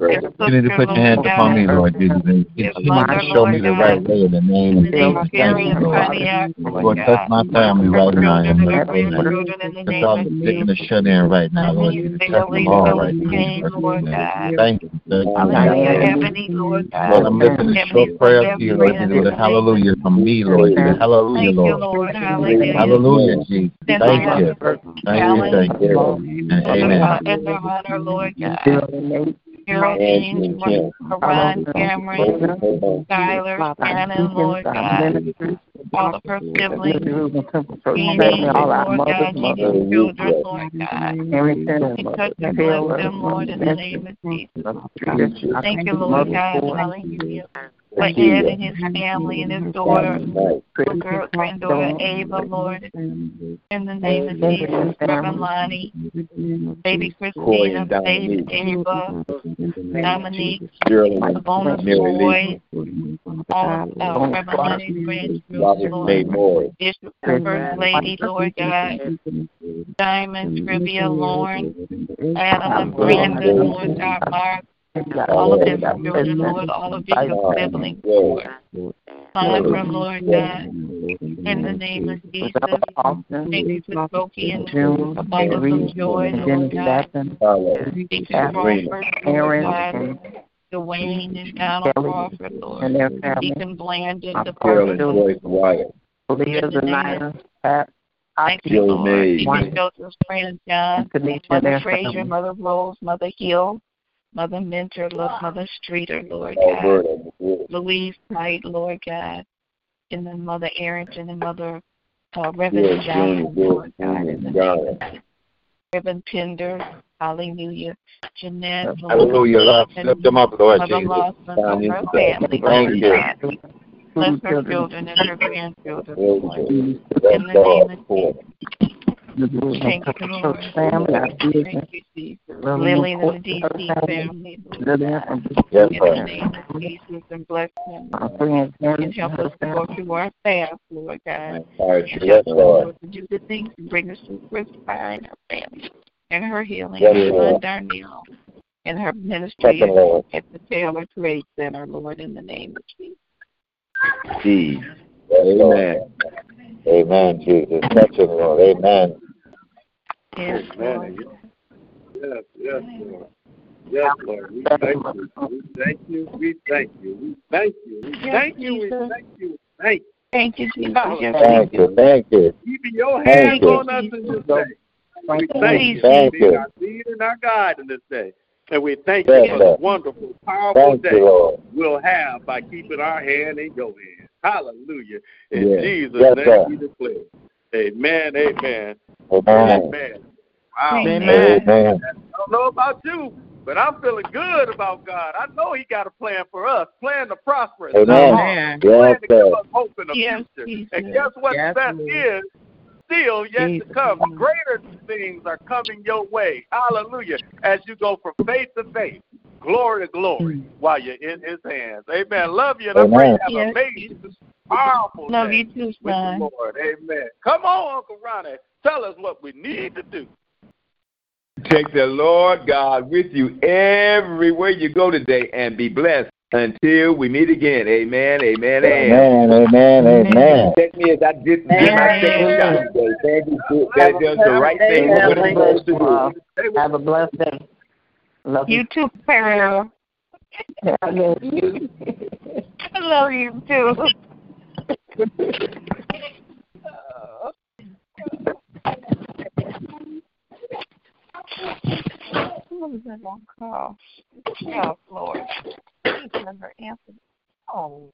His Continue to put your hands upon me, Lord Jesus, and continue to show me the right way in the name of In the name Jesus. Thank you, Lord. Lord Lord, touch my family right now in Her the name of Jesus. grandchildren in Touch all of the sick and the shut in right now, Lord Jesus. Touch Bailey, them all Phyllis right now. Kane, Lord God. Thank you. Thank you. Hallelujah. Ebony, Lord Lord, God. I'm lifting a short Ebony's prayer best to you, Lord friend Jesus, in with the a name hallelujah from me, Lord Jesus. Hallelujah, Thank you, Lord. Lord. Hallelujah. Hallelujah, Jesus. Thank Cynthia, you. Thank you, Alan, thank you. And amen. in their honor, Lord God. Geraldine, Ron Cameron, Skylar, Shannon, Lord God. All of her siblings. Jeannie, Lord God. Jeannie's children, Lord God. We touch and bless them, Lord, in the name of Jesus. Thank you, Lord God. Hallelujah. For Ed and his family and his daughter, her granddaughter Ava, Lord, in the name of Jesus, Reverend Lonnie, baby Christina, baby Ava, Dominique, the bonus boy, all of uh, Reverend Lonnie's grandchildren, Lord, Bishop, First Lady, Lord God, Diamond, Trivia, Lauren, Adam and Brandon, Lord God, Mark, all of his children, Lord, all of Bishop's siblings, Lord. Sandra, Lord God, in the name of Jesus. Thank you for Smokey and abundance of joy, Lord God. Thank you for God. Dwayne and Donald Crawford, Lord. Deacon Blandon, the Carolyn person. Joyce Wyatt. In the of Thank you, Lord. Deacon Joseph's friend John, Mother Frazier, Mother Rose, Mother Hill, Mother Mentor, Love Mother Streeter, Lord God. Louise Knight, Lord God, and then Mother Arrington and Mother uh, Reverend Yes, Johnson, Junior, Lord God, in the Junior, name of Jesus. Reverend Pender, Hallelujah. Jeanette, Lord, Hallelujah. Lord. and Lift them up, Lord Mother Jesus. Lawson, and her family, Thank Lord you. God. Bless her children and her grandchildren, Lord. In the name of all. Thank you, Lord. Thank you, Jesus. Lily and the DC family, Lord God. Yes, In the sir. name of Jesus and bless them. And help us to go through our path, Lord God. All right, And yes, help us, Lord. Lord, to do the things to bring us to Christopher and her family and her healing, Yes, her son Lord. Darnell, and her ministry Second, at the Taylor Trade Center, Lord, in the name of Jesus. Jesus. Amen. Amen, Jesus. Touch it, Lord. Amen. Yes, Lord. Amen. Yes, yes, Lord. Yes, Lord. We thank you. We thank you. We thank you. We thank you. We thank you. We thank you. Thank you. Thank you, Jesus. Thank you. Thank you. Keeping your Thank hands you. on us in this day. We thank you Thank for you. our lead and our guide in this day. And we thank you for the wonderful, powerful Thank day you, we'll have by keeping our hand in your hand. Hallelujah. In Yes. Jesus' Yes, name sir. we declare. Amen. Amen. Amen. Amen. Wow. Amen. Amen. I don't know about you, but But I'm feeling good about God. I know He got a plan for us, plan to prosper us, Amen. plan Yes, to give us hope in the Yes, future. Jesus. And guess what Yes, the best Lord. is? Still yet Jesus. to come. Greater things are coming your way. Hallelujah. As you go from faith to faith, glory to glory, mm. while you're in His hands. Amen. Love you, and I pray you Amen. have Yes, an amazing, powerful Love day you too, with the son. Lord. Amen. Come on, Uncle Ronnie. Tell us what we need to do. Take the Lord God with you everywhere you go today and be blessed until we meet again. Amen, amen, amen. Amen, amen, amen. Take me as I did, did my second shot today. Thank you. for- That does the right thing. What it's supposed to do. Have a blessed day. Love You too, Pamela. I love you. I love you too. What was that long call? Oh, Lord. Please never answer. Oh.